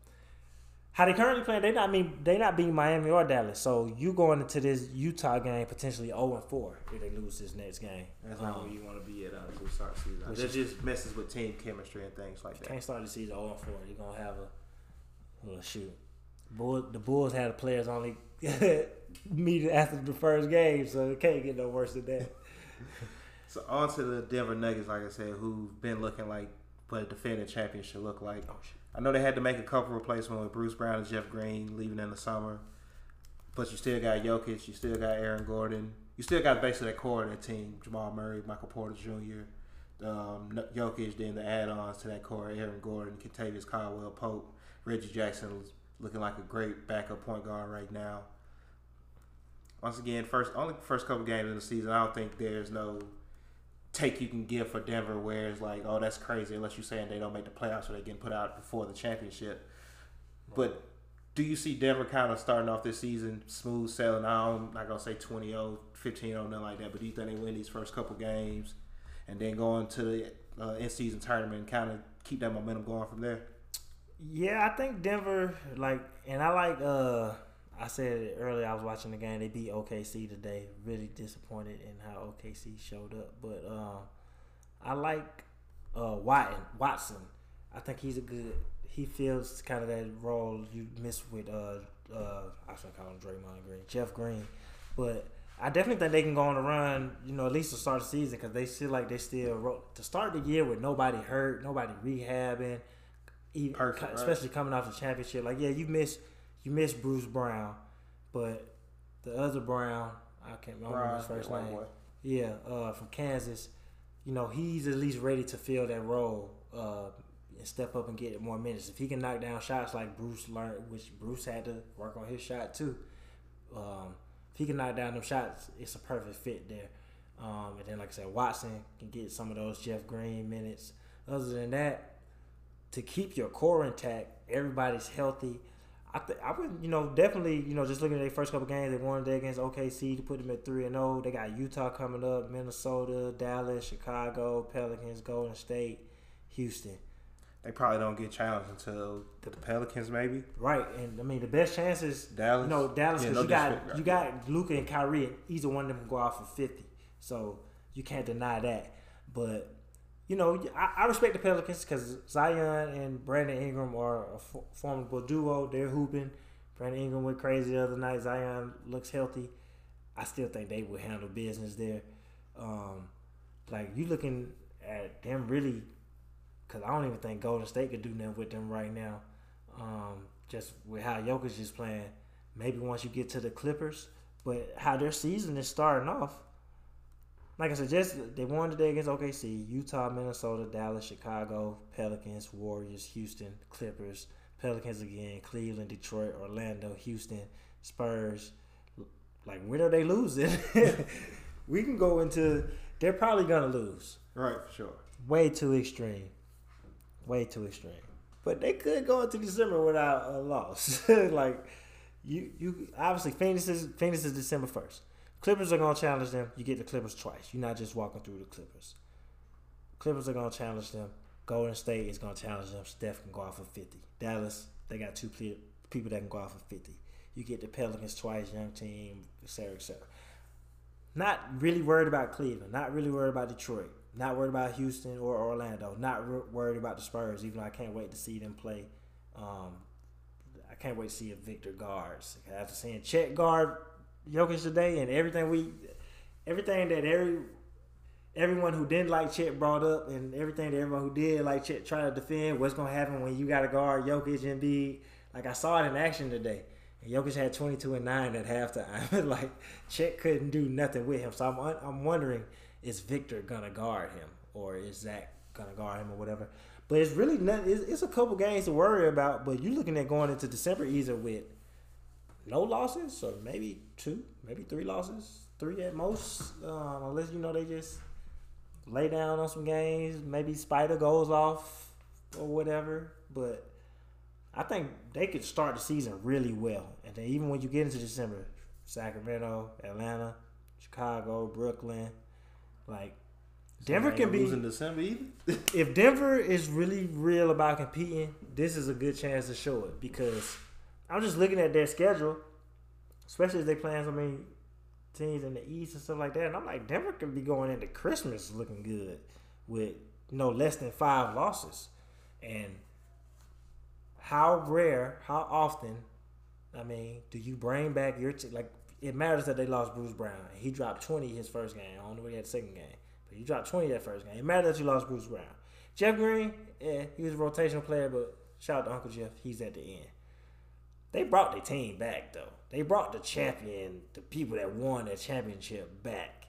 how they currently playing, they not mean they not beating Miami or Dallas. So you going into this Utah game potentially 0 and 4 if they lose this next game. That's not um, where you want to be at honestly start the season. That just messes with team chemistry and things like that. Can't start the season 0 and 4. You're gonna have a shoot. Bull, the Bulls had the players only meet after the first game, so it can't get no worse than that. So on to the Denver Nuggets, like I said, who've been looking like what a defending champion should look like. Oh shit. I know they had to make a couple replacements with Bruce Brown and Jeff Green leaving in the summer, but you still got Jokic, you still got Aaron Gordon, you still got basically that core of that team: Jamal Murray, Michael Porter Jr., um, Jokic, then the add-ons to that core: Aaron Gordon, Kentavious Caldwell Pope, Reggie Jackson looking like a great backup point guard right now. Once again, first only first couple games in the season, I don't think there's no take you can give for Denver where it's like, oh, that's crazy, unless you're saying they don't make the playoffs or they getting put out before the championship. But do you see Denver kind of starting off this season smooth sailing? I'm not gonna say 20 0, 15 0, nothing like that. But do you think they win these first couple games and then going to the uh, in season tournament and kind of keep that momentum going from there? Yeah, I think Denver like, and I like. uh I said it earlier. I was watching the game. They beat OKC today. Really disappointed in how OKC showed up, but um, I like uh Watson. Watson. I think he's a good. He feels kind of that role you miss with uh uh I should call him Draymond Green, Jeff Green, but I definitely think they can go on a run, you know, at least to start the season because they feel like they still to start the year with nobody hurt, nobody rehabbing, even, Perfect, right. especially coming off the championship. Like, yeah, you miss you miss Bruce Brown, but the other Brown, I can't remember his first name. boy. Yeah, uh, from Kansas. You know, he's at least ready to fill that role uh, and step up and get more minutes. If he can knock down shots like Bruce learned, which Bruce had to work on his shot too. Um, if he can knock down them shots, it's a perfect fit there. Um, and then, like I said, Watson can get some of those Jeff Green minutes. Other than that, to keep your core intact, everybody's healthy. I th- I would you know definitely you know just looking at their first couple games they won today against OKC to put them at three and zero. They got Utah coming up, Minnesota, Dallas, Chicago, Pelicans, Golden State, Houston. They probably don't get challenged until the Pelicans, maybe. Right, and I mean the best chances Dallas. you know Dallas Yeah, because no you got you got Luka and Kyrie, and either one of them can go out for fifty, so you can't deny that. But you know, I, I respect the Pelicans because Zion and Brandon Ingram are a formidable duo. They're hooping. Brandon Ingram went crazy the other night. Zion looks healthy. I still think they will handle business there. Um, like you looking at them really, because I don't even think Golden State could do nothing with them right now. Um, just with how Jokic is playing, maybe once you get to the Clippers, but how their season is starting off. Like I said, just they won today against OKC, Utah, Minnesota, Dallas, Chicago, Pelicans, Warriors, Houston, Clippers, Pelicans again, Cleveland, Detroit, Orlando, Houston, Spurs. Like when are they losing? we can go into. They're probably gonna lose. Right, for sure. Way too extreme. Way too extreme. But they could go into December without a loss. like you, you obviously Phoenix is Phoenix is December first. Clippers are gonna challenge them. You get the Clippers twice. You're not just walking through the Clippers. Clippers are gonna challenge them. Golden State is gonna challenge them. Steph can go off for fifty. Dallas, they got two ple- people that can go off for fifty. You get the Pelicans twice, young team, et cetera, et cetera. Not really worried about Cleveland. Not really worried about Detroit. Not worried about Houston or Orlando. Not re- worried about the Spurs. Even though I can't wait to see them play. Um, I can't wait to see if Victor guards. After seeing Chet guard Jokic today and everything we, everything that every everyone who didn't like Chet brought up and everything that everyone who did like Chet trying to defend what's gonna happen when you got to guard Jokic and be like I saw it in action today. And Jokic had 22 and 9 at halftime. like Chet couldn't do nothing with him. So I'm I'm wondering is Victor gonna guard him or is Zach gonna guard him or whatever. But it's really not. It's, it's a couple games to worry about. But you're looking at going into December either with no losses or maybe two, maybe three losses, three at most, um, unless you know they just lay down on some games. Maybe Spider goes off or whatever. But I think they could start the season really well, and then even when you get into December, Sacramento, Atlanta, Chicago, Brooklyn, like Denver can be. in December either. If Denver is really real about competing, this is a good chance to show it because I'm just looking at their schedule, especially as they playing so many teams in the East and stuff like that, and I'm like Denver could be going into Christmas looking good with know less than five losses, and how rare, how often, I mean, do you bring back your like? It matters that they lost Bruce Brown. He dropped 20 his first game. I don't know what he had second game, but he dropped 20 that first game. It matters that you lost Bruce Brown. Jeff Green, yeah, he was a rotational player, but shout out to Uncle Jeff. He's at the end. They brought the team back though. They brought the champion, the people that won the championship back.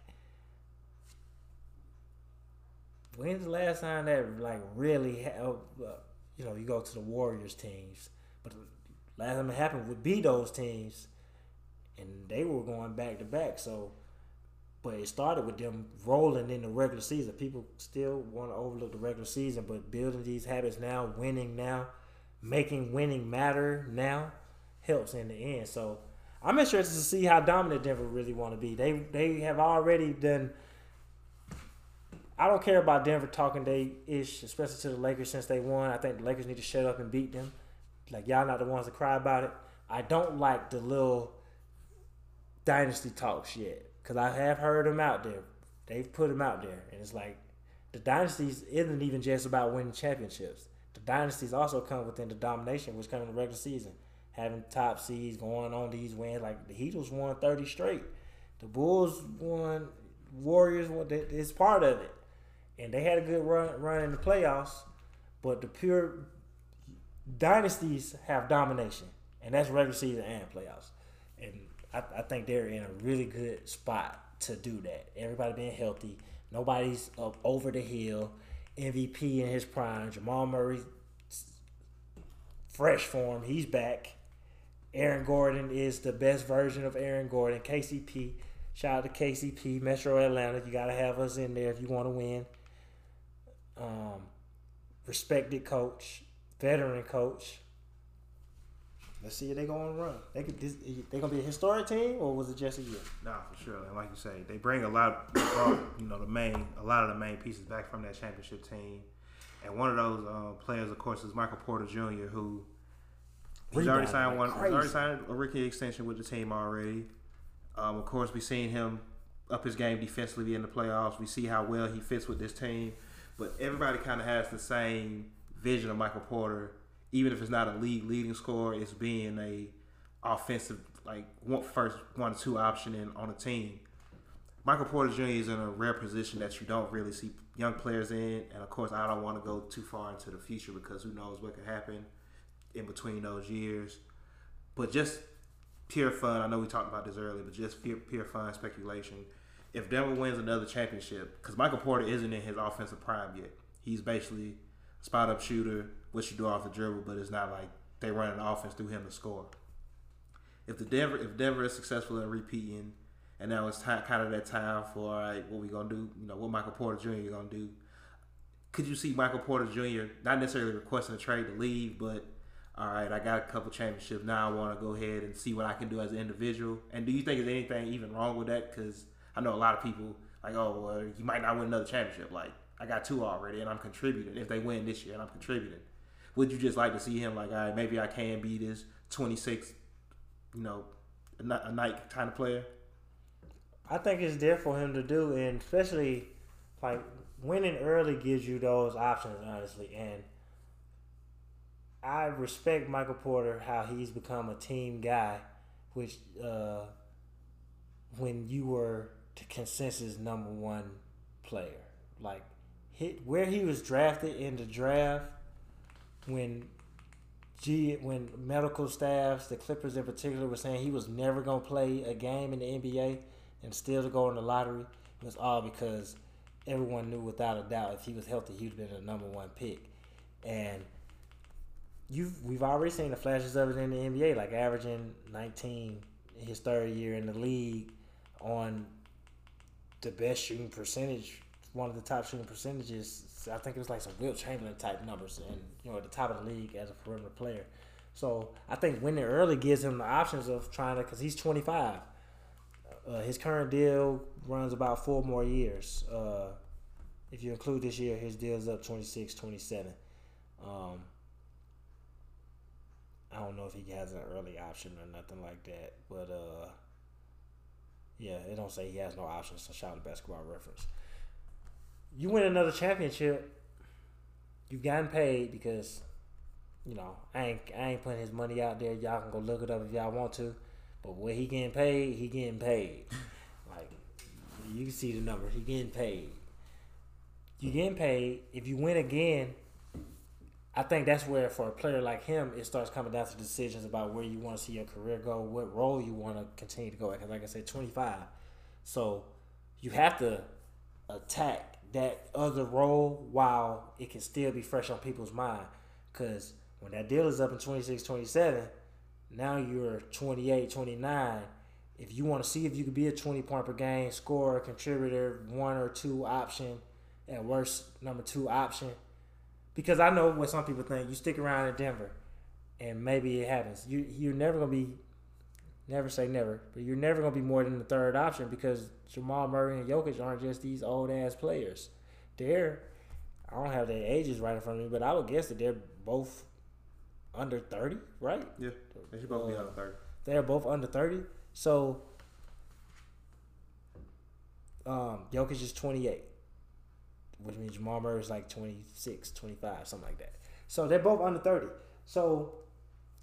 When's the last time that like really, ha- uh, you know, you go to the Warriors teams, but the last time it happened would be those teams, and they were going back to back. So, but it started with them rolling in the regular season. People still want to overlook the regular season, but building these habits now, winning now, making winning matter now, helps in the end. So, I'm interested to see how dominant Denver really want to be. They they have already done. I don't care about Denver talking they ish, especially to the Lakers since they won. I think the Lakers need to shut up and beat them. Like y'all not the ones to cry about it. I don't like the little dynasty talks yet because I have heard them out there. They've put them out there, and it's like the dynasties isn't even just about winning championships. The dynasties also come within the domination, which come in the regular season, having top seeds, going on these wins. Like the Heatles won thirty straight. The Bulls won. Warriors won. It's part of it, and they had a good run run in the playoffs. But the pure dynasties have domination, and that's regular season and playoffs. And I, I think they're in a really good spot to do that. Everybody being healthy, nobody's up over the hill. MVP in his prime, Jamal Murray, fresh form, he's back. Aaron Gordon is the best version of Aaron Gordon. KCP, shout out to KCP, Metro Atlanta. You gotta have us in there if you want to win. Um, respected coach, veteran coach. Let's see if they're gonna run. They could. This, they gonna be a historic team, or was it just a year? Nah, for sure. And like you say, they bring a lot. you know, the main, a lot of the main pieces back from that championship team. And one of those uh, players, of course, is Michael Porter Jr., who he's already signed one. He's already signed a rookie extension with the team already. Um, of course, we've seen him up his game defensively in the playoffs. We see how well he fits with this team. But everybody kind of has the same vision of Michael Porter even if it's not a league leading scorer, it's being a offensive like one first one or two option in on a team. Michael Porter Jr. is in a rare position that you don't really see young players in, and of course, I don't want to go too far into the future because who knows what could happen in between those years. But just pure fun. I know we talked about this earlier, but just pure, pure fun speculation. If Denver wins another championship, because Michael Porter isn't in his offensive prime yet, he's basically a spot up shooter, what you do off the dribble, but it's not like they run an offense through him to score. If the Denver if Denver is successful in repeating, and now it's time, kind of that time for all right, what we gonna do? You know, what Michael Porter Jr. gonna do? Could you see Michael Porter Jr. not necessarily requesting a trade to leave, but all right, I got a couple championships. Now I want to go ahead and see what I can do as an individual. And do you think there's anything even wrong with that? Because I know a lot of people like, oh, well, you might not win another championship. Like, I got two already, and I'm contributing. If they win this year, and I'm contributing, would you just like to see him like, all right, maybe I can be this 26, you know, a night kind of player? I think it's there for him to do, and especially like winning early gives you those options, honestly. And I respect Michael Porter how he's become a team guy, which uh, when you were the consensus number one player, like hit where he was drafted in the draft when G when medical staffs, the Clippers in particular, were saying he was never gonna play a game in the NBA and still to go in the lottery, it was all because everyone knew without a doubt if he was healthy, he'd been a number one pick. And you've we've already seen the flashes of it in the NBA, like averaging 19 his third year in the league on the best shooting percentage one of the top shooting percentages. I think it was like some Wilt Chamberlain type numbers, and you know at the top of the league as a perimeter player. So I think winning early gives him the options of trying to, because he's 25. Uh, his current deal runs about four more years. Uh, if you include this year, his deal's up 26, 27. Um, I don't know if he has an early option or nothing like that, but uh, yeah, it don't say he has no options. So shout out to Basketball Reference you win another championship, you've gotten paid because, you know, I ain't I ain't putting his money out there. Y'all can go look it up if y'all want to. But when he getting paid, he getting paid. like you can see the number. He getting paid. You getting paid. If you win again, I think that's where for a player like him, it starts coming down to decisions about where you want to see your career go, what role you want to continue to go. Because like I said, twenty five. So you have to attack that other role while it can still be fresh on people's mind. Because when that deal is up in 26, 27, now you're 28, 29. If you want to see if you could be a 20 point per game scorer, contributor, one or two option, at worst, number two option. Because I know what some people think. You stick around in Denver and maybe it happens. You, you're never going to be Never say never, but you're never gonna be more than the third option because Jamal Murray and Jokic aren't just these old ass players. They're I don't have their ages right in front of me, but I would guess that they're both under thirty, right? Yeah, they should both uh, be under thirty. They're both under thirty, so um, Jokic is twenty eight, which means Jamal Murray is like 26, 25, something like that. So they're both under thirty. So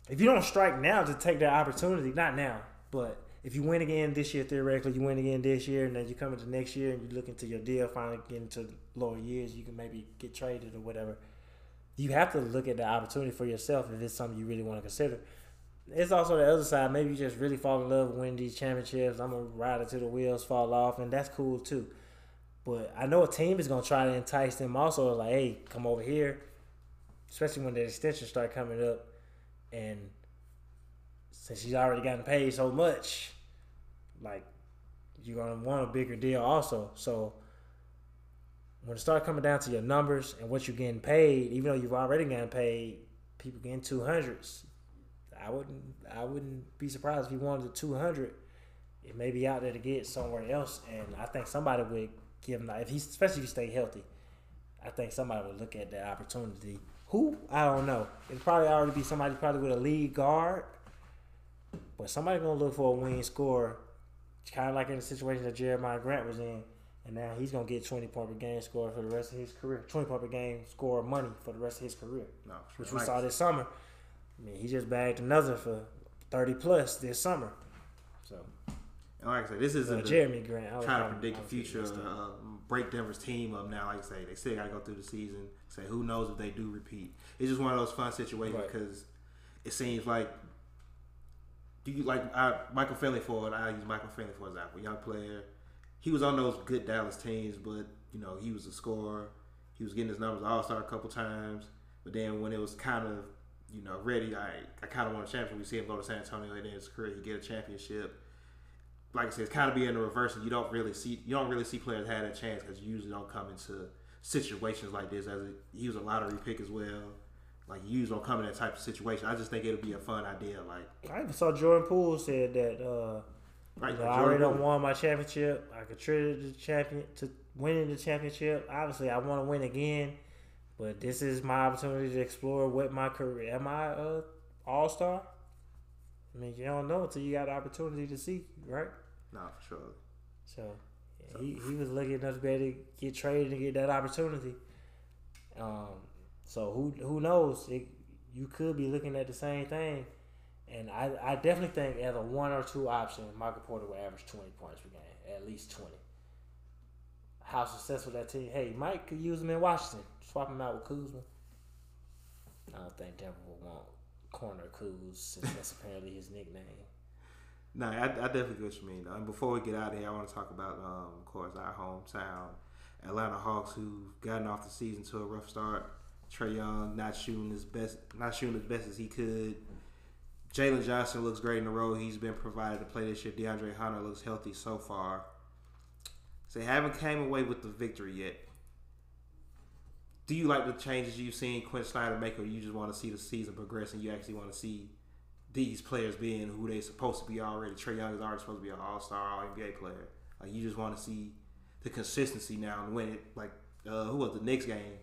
if you don't strike now to take that opportunity, not now, but if you win again this year, theoretically, you win again this year, and then you come into next year and you look into your deal, finally get into lower years, you can maybe get traded or whatever. You have to look at the opportunity for yourself if it's something you really want to consider. It's also the other side. Maybe you just really fall in love with winning these championships. I'm gonna ride until the wheels fall off, and that's cool too. But I know a team is gonna try to entice them also, like, hey, come over here, especially when the extensions start coming up, and since he's already gotten paid so much, like you're gonna want a bigger deal also. So when it starts coming down to your numbers and what you're getting paid, even though you've already gotten paid, people getting two hundreds. I wouldn't I wouldn't be surprised if he wanted the two hundred. It may be out there to get somewhere else, and I think somebody would give him if he's especially if he stay healthy. I think somebody would look at that opportunity. Who I don't know. It'd probably already be somebody probably with a lead guard, but somebody gonna look for a wing score, kind of like in the situation that Jeremiah Grant was in, and now he's gonna get twenty point per game score for the rest of his career. Twenty point per game score money for the rest of his career, No, which we saw this summer. I mean, he just bagged another for thirty plus this summer. So And like I said, this uh, isn't the- Jerami Grant. I was trying to predict the future, uh, break Denver's team up now. Like I say, they still got to go through the season. Say who knows if they do repeat. It's just one of those fun situations Right. because it seems like. Do you like I, Michael Finley for it? I use Michael Finley for example, young player. He was on those good Dallas teams, but you know he was a scorer. He was getting his numbers All Star a couple times, but then when it was kind of you know ready, I I kind of want a championship. We see him go to San Antonio and in his career he get a championship like I said, it's kind of being in the reverse, and you don't really see you don't really see players have a chance because you usually don't come into situations like this. As a, he was a lottery pick as well. Like you usually don't come in that type of situation. I just think it'll be a fun idea. Like I even saw Jordan Poole said that uh, right, you know, I already won my championship. I contributed to champion to winning the championship. Obviously, I want to win again, but this is my opportunity to explore what my career. Am I a All Star? I mean, you don't know until you got the opportunity to see, right? No, for sure. So yeah, he, he was lucky enough to be able to get traded and get that opportunity. Um, so who who knows? It, you could be looking at the same thing. And I, I definitely think as a one or two option, Michael Porter will average twenty points per game, at least twenty. How successful that team? Hey, Mike could use him in Washington. Swap him out with Kuzma. I don't think Denver will want corner Kuz since that's apparently his nickname. No, I, I definitely get what you mean. And before we get out of here, I want to talk about, um, of course, our hometown, Atlanta Hawks, who've gotten off the season to a rough start. Trae Young not shooting his best, not shooting as best as he could. Jalen Johnson looks great in the role he's been provided to play this year. DeAndre Hunter looks healthy so far. So they haven't came away with the victory yet. Do you like the changes you've seen Quinn Snyder make, or you just want to see the season progress and you actually want to see these players being who they're supposed to be already. Trae Young is already supposed to be an All Star, All NBA player. Like you just want to see the consistency now and when it like uh, who was the Knicks game.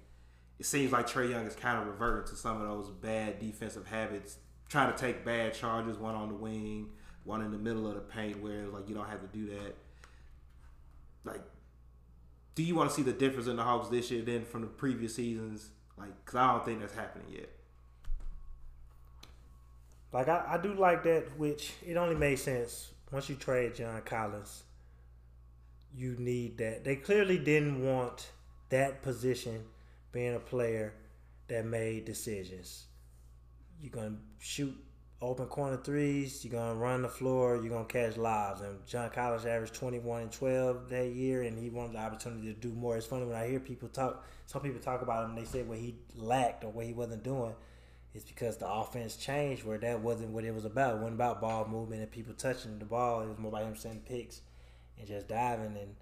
It seems like Trae Young is kind of reverting to some of those bad defensive habits, trying to take bad charges, one on the wing, one in the middle of the paint, where like you don't have to do that. Like, do you want to see the difference in the Hawks this year than from the previous seasons? Like, because I don't think that's happening yet. Like I, I do like that, which it only made sense once you trade John Collins. You need that. They clearly didn't want that position being a player that made decisions. You're gonna shoot open corner threes. You're gonna run the floor. You're gonna catch lives. And John Collins averaged 21 and 12 that year, and he wanted the opportunity to do more. It's funny when I hear people talk. Some people talk about him. They say what he lacked or what he wasn't doing is because the offense changed where that wasn't what it was about. It wasn't about ball movement and people touching the ball. It was more about him sending picks and just diving and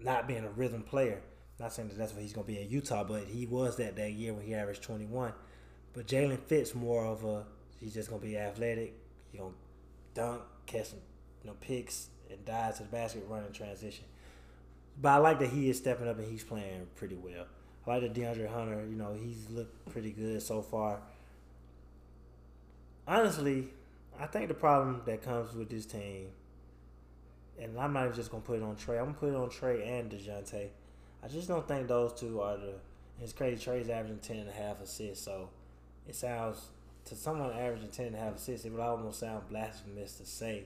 not being a rhythm player. Not saying that that's what he's going to be in Utah, but he was that that year when he averaged 21. But Jalen fits more of a he's just going to be athletic. He's going to dunk, catch some you know picks, and dive to the basket, run in transition. But I like that he is stepping up and he's playing pretty well. I like that DeAndre Hunter, you know, he's looked pretty good so far. Honestly, I think the problem that comes with this team, and I'm not even just gonna put it on Trae. I'm gonna put it on Trae and Dejounte. I just don't think those two are the. It's crazy. Trae's averaging ten and a half assists, so it sounds to someone averaging ten and a half assists, it would almost sound blasphemous to say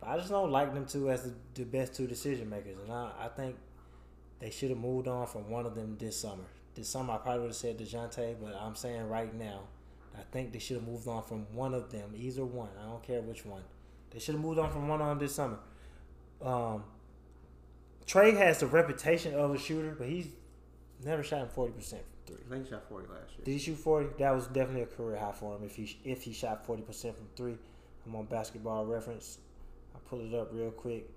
But I just don't like them two as the, the best two decision makers, and I, I think they should have moved on from one of them this summer. This summer, I probably would have said Dejounte, but I'm saying right now, I think they should have moved on from one of them, either one. I don't care which one. They should have moved on from one of them this summer. Um, Trae has the reputation of a shooter, but he's never shot forty percent from three. I think he shot forty last year. Did he shoot forty? That was definitely a career high for him. If he if he shot forty percent from three, I'm on Basketball Reference. I pull it up real quick.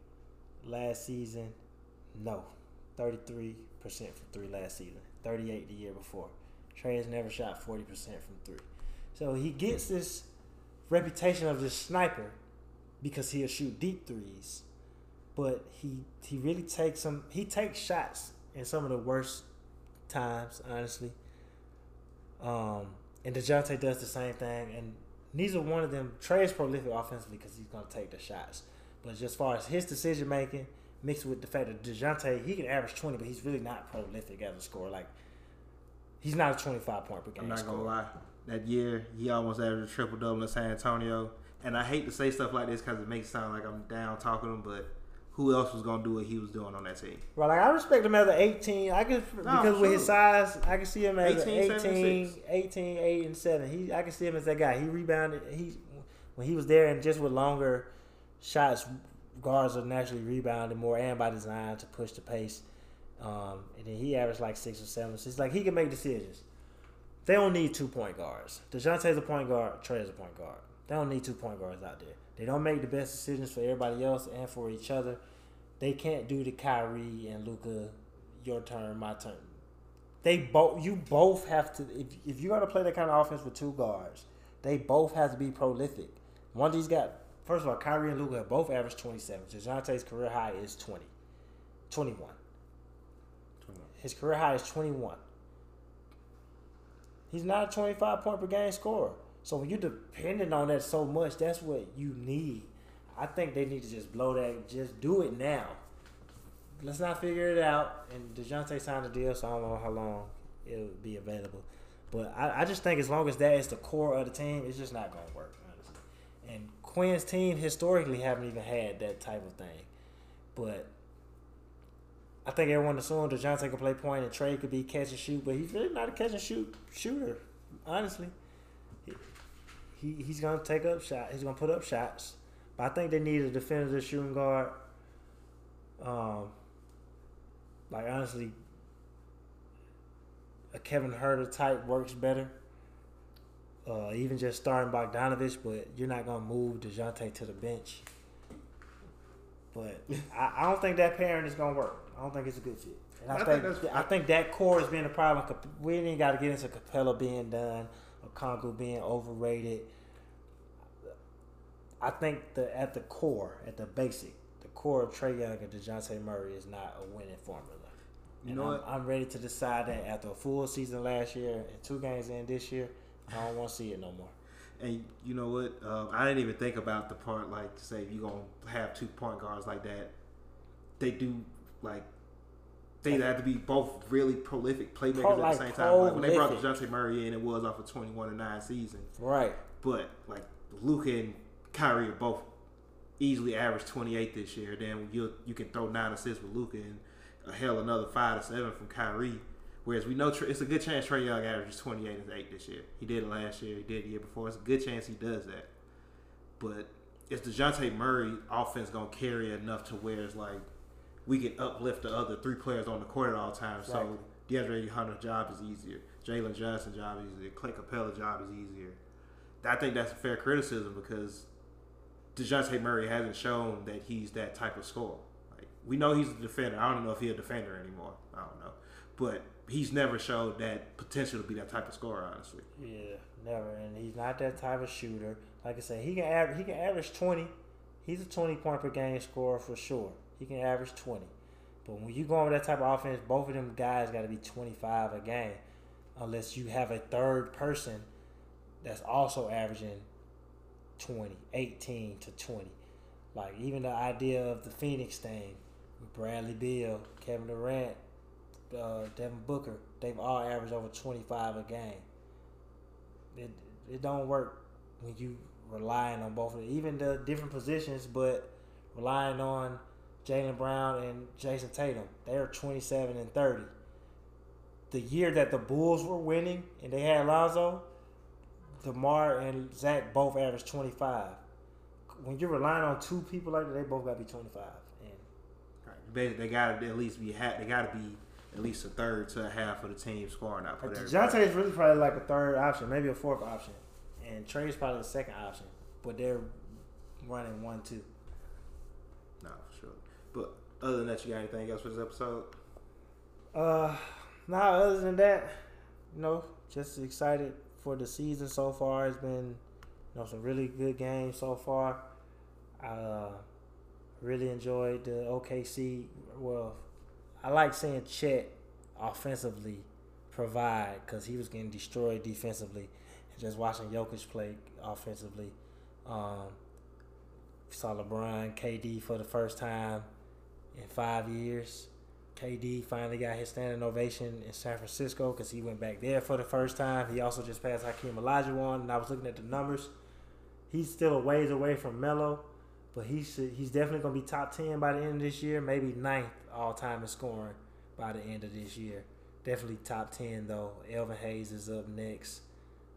Last season, no, thirty three percent from three last season. Thirty eight the year before. Trae has never shot forty percent from three, so he gets this reputation of this sniper because he'll shoot deep threes but he he really takes some he takes shots in some of the worst times, honestly. Um, and Dejounte does the same thing, and neither one of them Trae is prolific offensively because he's gonna take the shots. But just as far as his decision making, mixed with the fact that Dejounte he can average twenty, but he's really not prolific as a scorer. Like he's not a twenty five point per game. I'm not scorer. gonna lie. That year, he almost averaged a triple double in San Antonio. And I hate to say stuff like this because it makes it sound like I'm down talking him, but who else was gonna do what he was doing on that team? Well, like I respect him as an 18. I can because with his size, I can see him as 18, 18, 18, 18, 8 and 7. He I can see him as that guy. He rebounded he when he was there and just with longer shots guards are naturally rebounding more and by design to push the pace. Um, and then he averaged like six or seven. So it's like he can make decisions. They don't need two point guards. DeJounte's a point guard, Trae's a point guard. They don't need two point guards out there. They don't make the best decisions for everybody else and for each other they can't do the Kyrie and Luka, your turn, my turn. They both you both have to if if you're gonna play that kind of offense with two guards, they both have to be prolific. One of these got first of all, Kyrie and Luka have both averaged twenty seven. DeJounte's career high is 20. 21. 21. His career high is twenty one. He's not a twenty five point per game scorer. So when you're dependent on that so much, that's what you need I think they need to just blow that. Just do it now. Let's not figure it out. And Dejounte signed a deal, so I don't know how long it'll be available. But I, I just think as long as that is the core of the team, it's just not going to work, honestly. And Quinn's team historically haven't even had that type of thing. But I think everyone assumed Dejounte could play point and Trae could be catch and shoot, but he's really not a catch and shoot shooter, honestly. He, he he's gonna take up shots. He's gonna put up shots. But I think they need a defensive shooting guard. Um, like honestly, a Kevin Huerter type works better. Uh, even just starting Bogdanovich, but you're not gonna move Dejounte to the bench. But I, I, don't think that pairing is gonna work. I don't think it's a good fit. And I, I think, think I think that core has been a problem. We ain't got to get into Capela being done, or Congo being overrated. I think the at the core, at the basic, the core of Trae Young and Dejounte Murray is not a winning formula. You know I'm, what? I'm ready to decide that after a full season last year and two games in this year, I don't want to see it no more. And you know what? Um, I didn't even think about the part like say you're gonna have two point guards like that. They do like they have to be both really prolific playmakers Pro, at the same time. Like when they brought Dejounte Murray in, it was off a 21 and nine season. Right. But like Luka and Kyrie are both easily average 28 this year. Then you you can throw nine assists with Luka and a hell another five to seven from Kyrie. Whereas we know it's a good chance Trae Young averages 28 and 8 this year. He did it last year. He did the year before. It's a good chance he does that. But is Dejounte Murray offense going to carry enough to where it's like we can uplift the other three players on the court at all times? Right. So DeAndre Hunter's job is easier. Jalen Johnson's job is easier. Clint Capela's job is easier. I think that's a fair criticism because Dejounte Murray hasn't shown that he's that type of scorer. Like we know he's a defender. I don't know if he's a defender anymore. I don't know, but he's never showed that potential to be that type of scorer. Honestly, yeah, never. And he's not that type of shooter. Like I said, he can average. He can average twenty. He's a twenty point per game scorer for sure. He can average twenty. But when you go with that type of offense, both of them guys got to be twenty five a game, unless you have a third person that's also averaging 20, 18 to 20. Like even the idea of the Phoenix thing with Bradley Beal, Kevin Durant, uh, Devin Booker, they've all averaged over 25 a game. It, it don't work when you relying on both of them. Even the different positions, but relying on Jaylen Brown and Jayson Tatum. They are 27 and 30. The year that the Bulls were winning and they had Lonzo, DeMar and Zach both averaged 25. When you're relying on two people like that, they both got to be 25. And They, they got to at least be they got to be at least a third to a half of the team scoring out. Dejounte is really probably like a third option, maybe a fourth option, and Trae's probably the second option. But they're running one two. No, for sure. But other than that, you got anything else for this episode? Uh, nah. Other than that, you know, just excited for the season so far. It's been, you know, some really good games so far. I uh, really enjoyed the OKC. Well, I like seeing Chet offensively provide because he was getting destroyed defensively, just watching Jokic play offensively. Um, saw LeBron, KD for the first time in five years. KD finally got his standing ovation in San Francisco because he went back there for the first time. He also just passed Hakeem Olajuwon, and I was looking at the numbers. He's still a ways away from Melo, but he should, he's definitely to be top 10 by the end of this year, maybe ninth all time in scoring by the end of this year. Definitely top 10, though. Elvin Hayes is up next.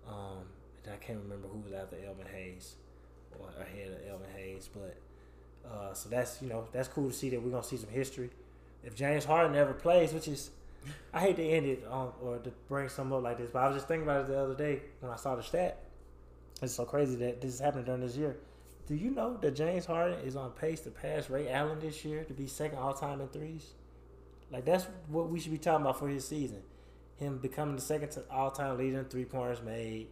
Um, I can't remember who was after Elvin Hayes or ahead of Elvin Hayes, but uh, so that's you know that's cool to see that we're gonna see some history. If James Harden ever plays, which is I hate to end it on or to bring something up like this, but I was just thinking about it the other day when I saw the stat. It's so crazy that this is happening during this year. Do you know that James Harden is on pace to pass Ray Allen this year to be second all time in threes? Like that's what we should be talking about for his season. Him becoming the second all time leader in three pointers made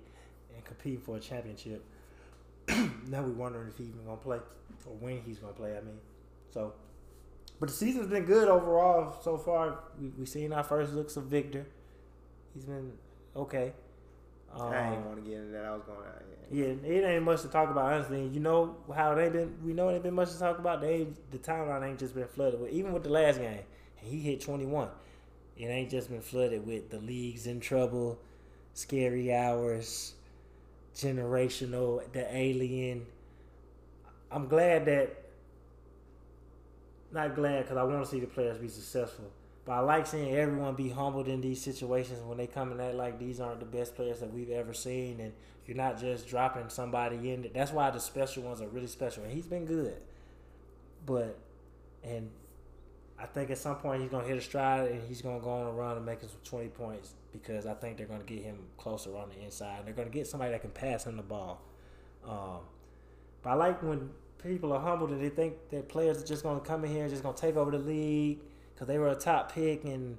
and competing for a championship. now we're wondering if he's even gonna play or when he's gonna play. I mean, so. But the season's been good overall so far. We we seen our first looks of Victor. He's been okay. Um, I ain't want to get into that. I was going. to yeah, it ain't much to talk about honestly. You know how they been. We know it ain't been much to talk about. They the timeline ain't just been flooded with. Even with the last game, he hit twenty one. It ain't just been flooded with the leagues in trouble, scary hours, generational, the alien. I'm glad that. Not glad because I want to see the players be successful. But I like seeing everyone be humbled in these situations when they come in at like these aren't the best players that we've ever seen, and you're not just dropping somebody in. That's why the special ones are really special, and he's been good. But and I think at some point he's gonna hit a stride and he's gonna go on a run and make us 20 points because I think they're gonna get him closer on the inside. They're gonna get somebody that can pass him the ball. Um, but I like when people are humbled and they think that players are just gonna come in here and just gonna take over the league because they were a top pick and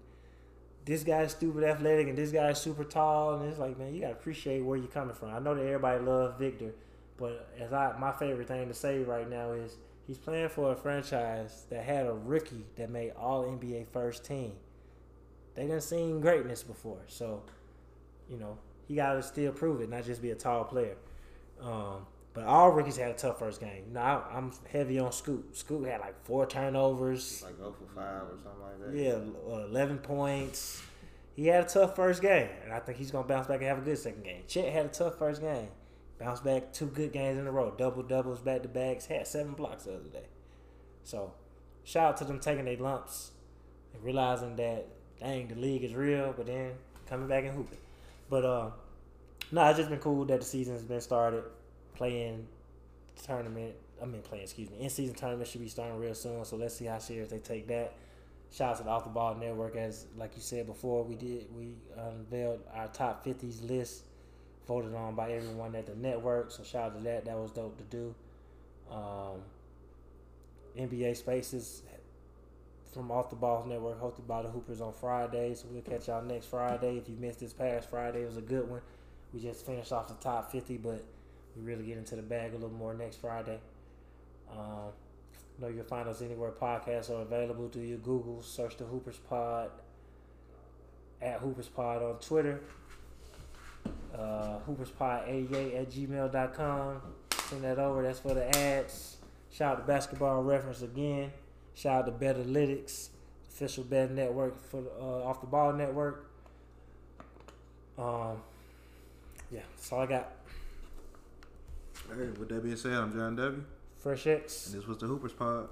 this guy's stupid athletic and this guy's super tall and it's like man you gotta appreciate where you're coming from. I know that everybody loves Victor, but as I my favorite thing to say right now is he's playing for a franchise that had a rookie that made all NBA first team. They didn't seen greatness before, so you know he got to still prove it, not just be a tall player. Um, but all rookies had a tough first game. Now I'm heavy on Scoot. Scoot had like four turnovers, like 0 for five or something like that. Yeah, uh, eleven points. He had a tough first game, and I think he's gonna bounce back and have a good second game. Chet had a tough first game, bounced back two good games in a row, double doubles back to backs, had seven blocks the other day. So, shout out to them taking their lumps and realizing that dang the league is real, but then coming back and hooping. But uh, no, it's just been cool that the season has been started playing tournament. I mean, playing, excuse me, in season tournament should be starting real soon. So let's see how serious they take that. Shout out to the Off the Ball Network. As like you said before, we did we unveiled our top 50s list, voted on by everyone at the network. So shout out to that. That was dope to do. Um, NBA Spaces from Off the Balls Network, hosted by the Hoopers on Friday. So we'll catch y'all next Friday. If you missed this past Friday, it was a good one. We just finished off the top 50, but we really get into the bag a little more next Friday. Um, know you'll find us anywhere podcasts are available. Do your Google, search the Hoopers Pod, at Hoopers Pod on Twitter, uh, HoopersPod88 at gmail.com. Send that over. That's for the ads. Shout out to Basketball Reference again. Shout out to Betalytics, official betting network for uh, Off the Ball Network. Um, yeah, that's all I got. Right, with that being said, I'm John W. Fresh X. And this was the Hoopers Pod.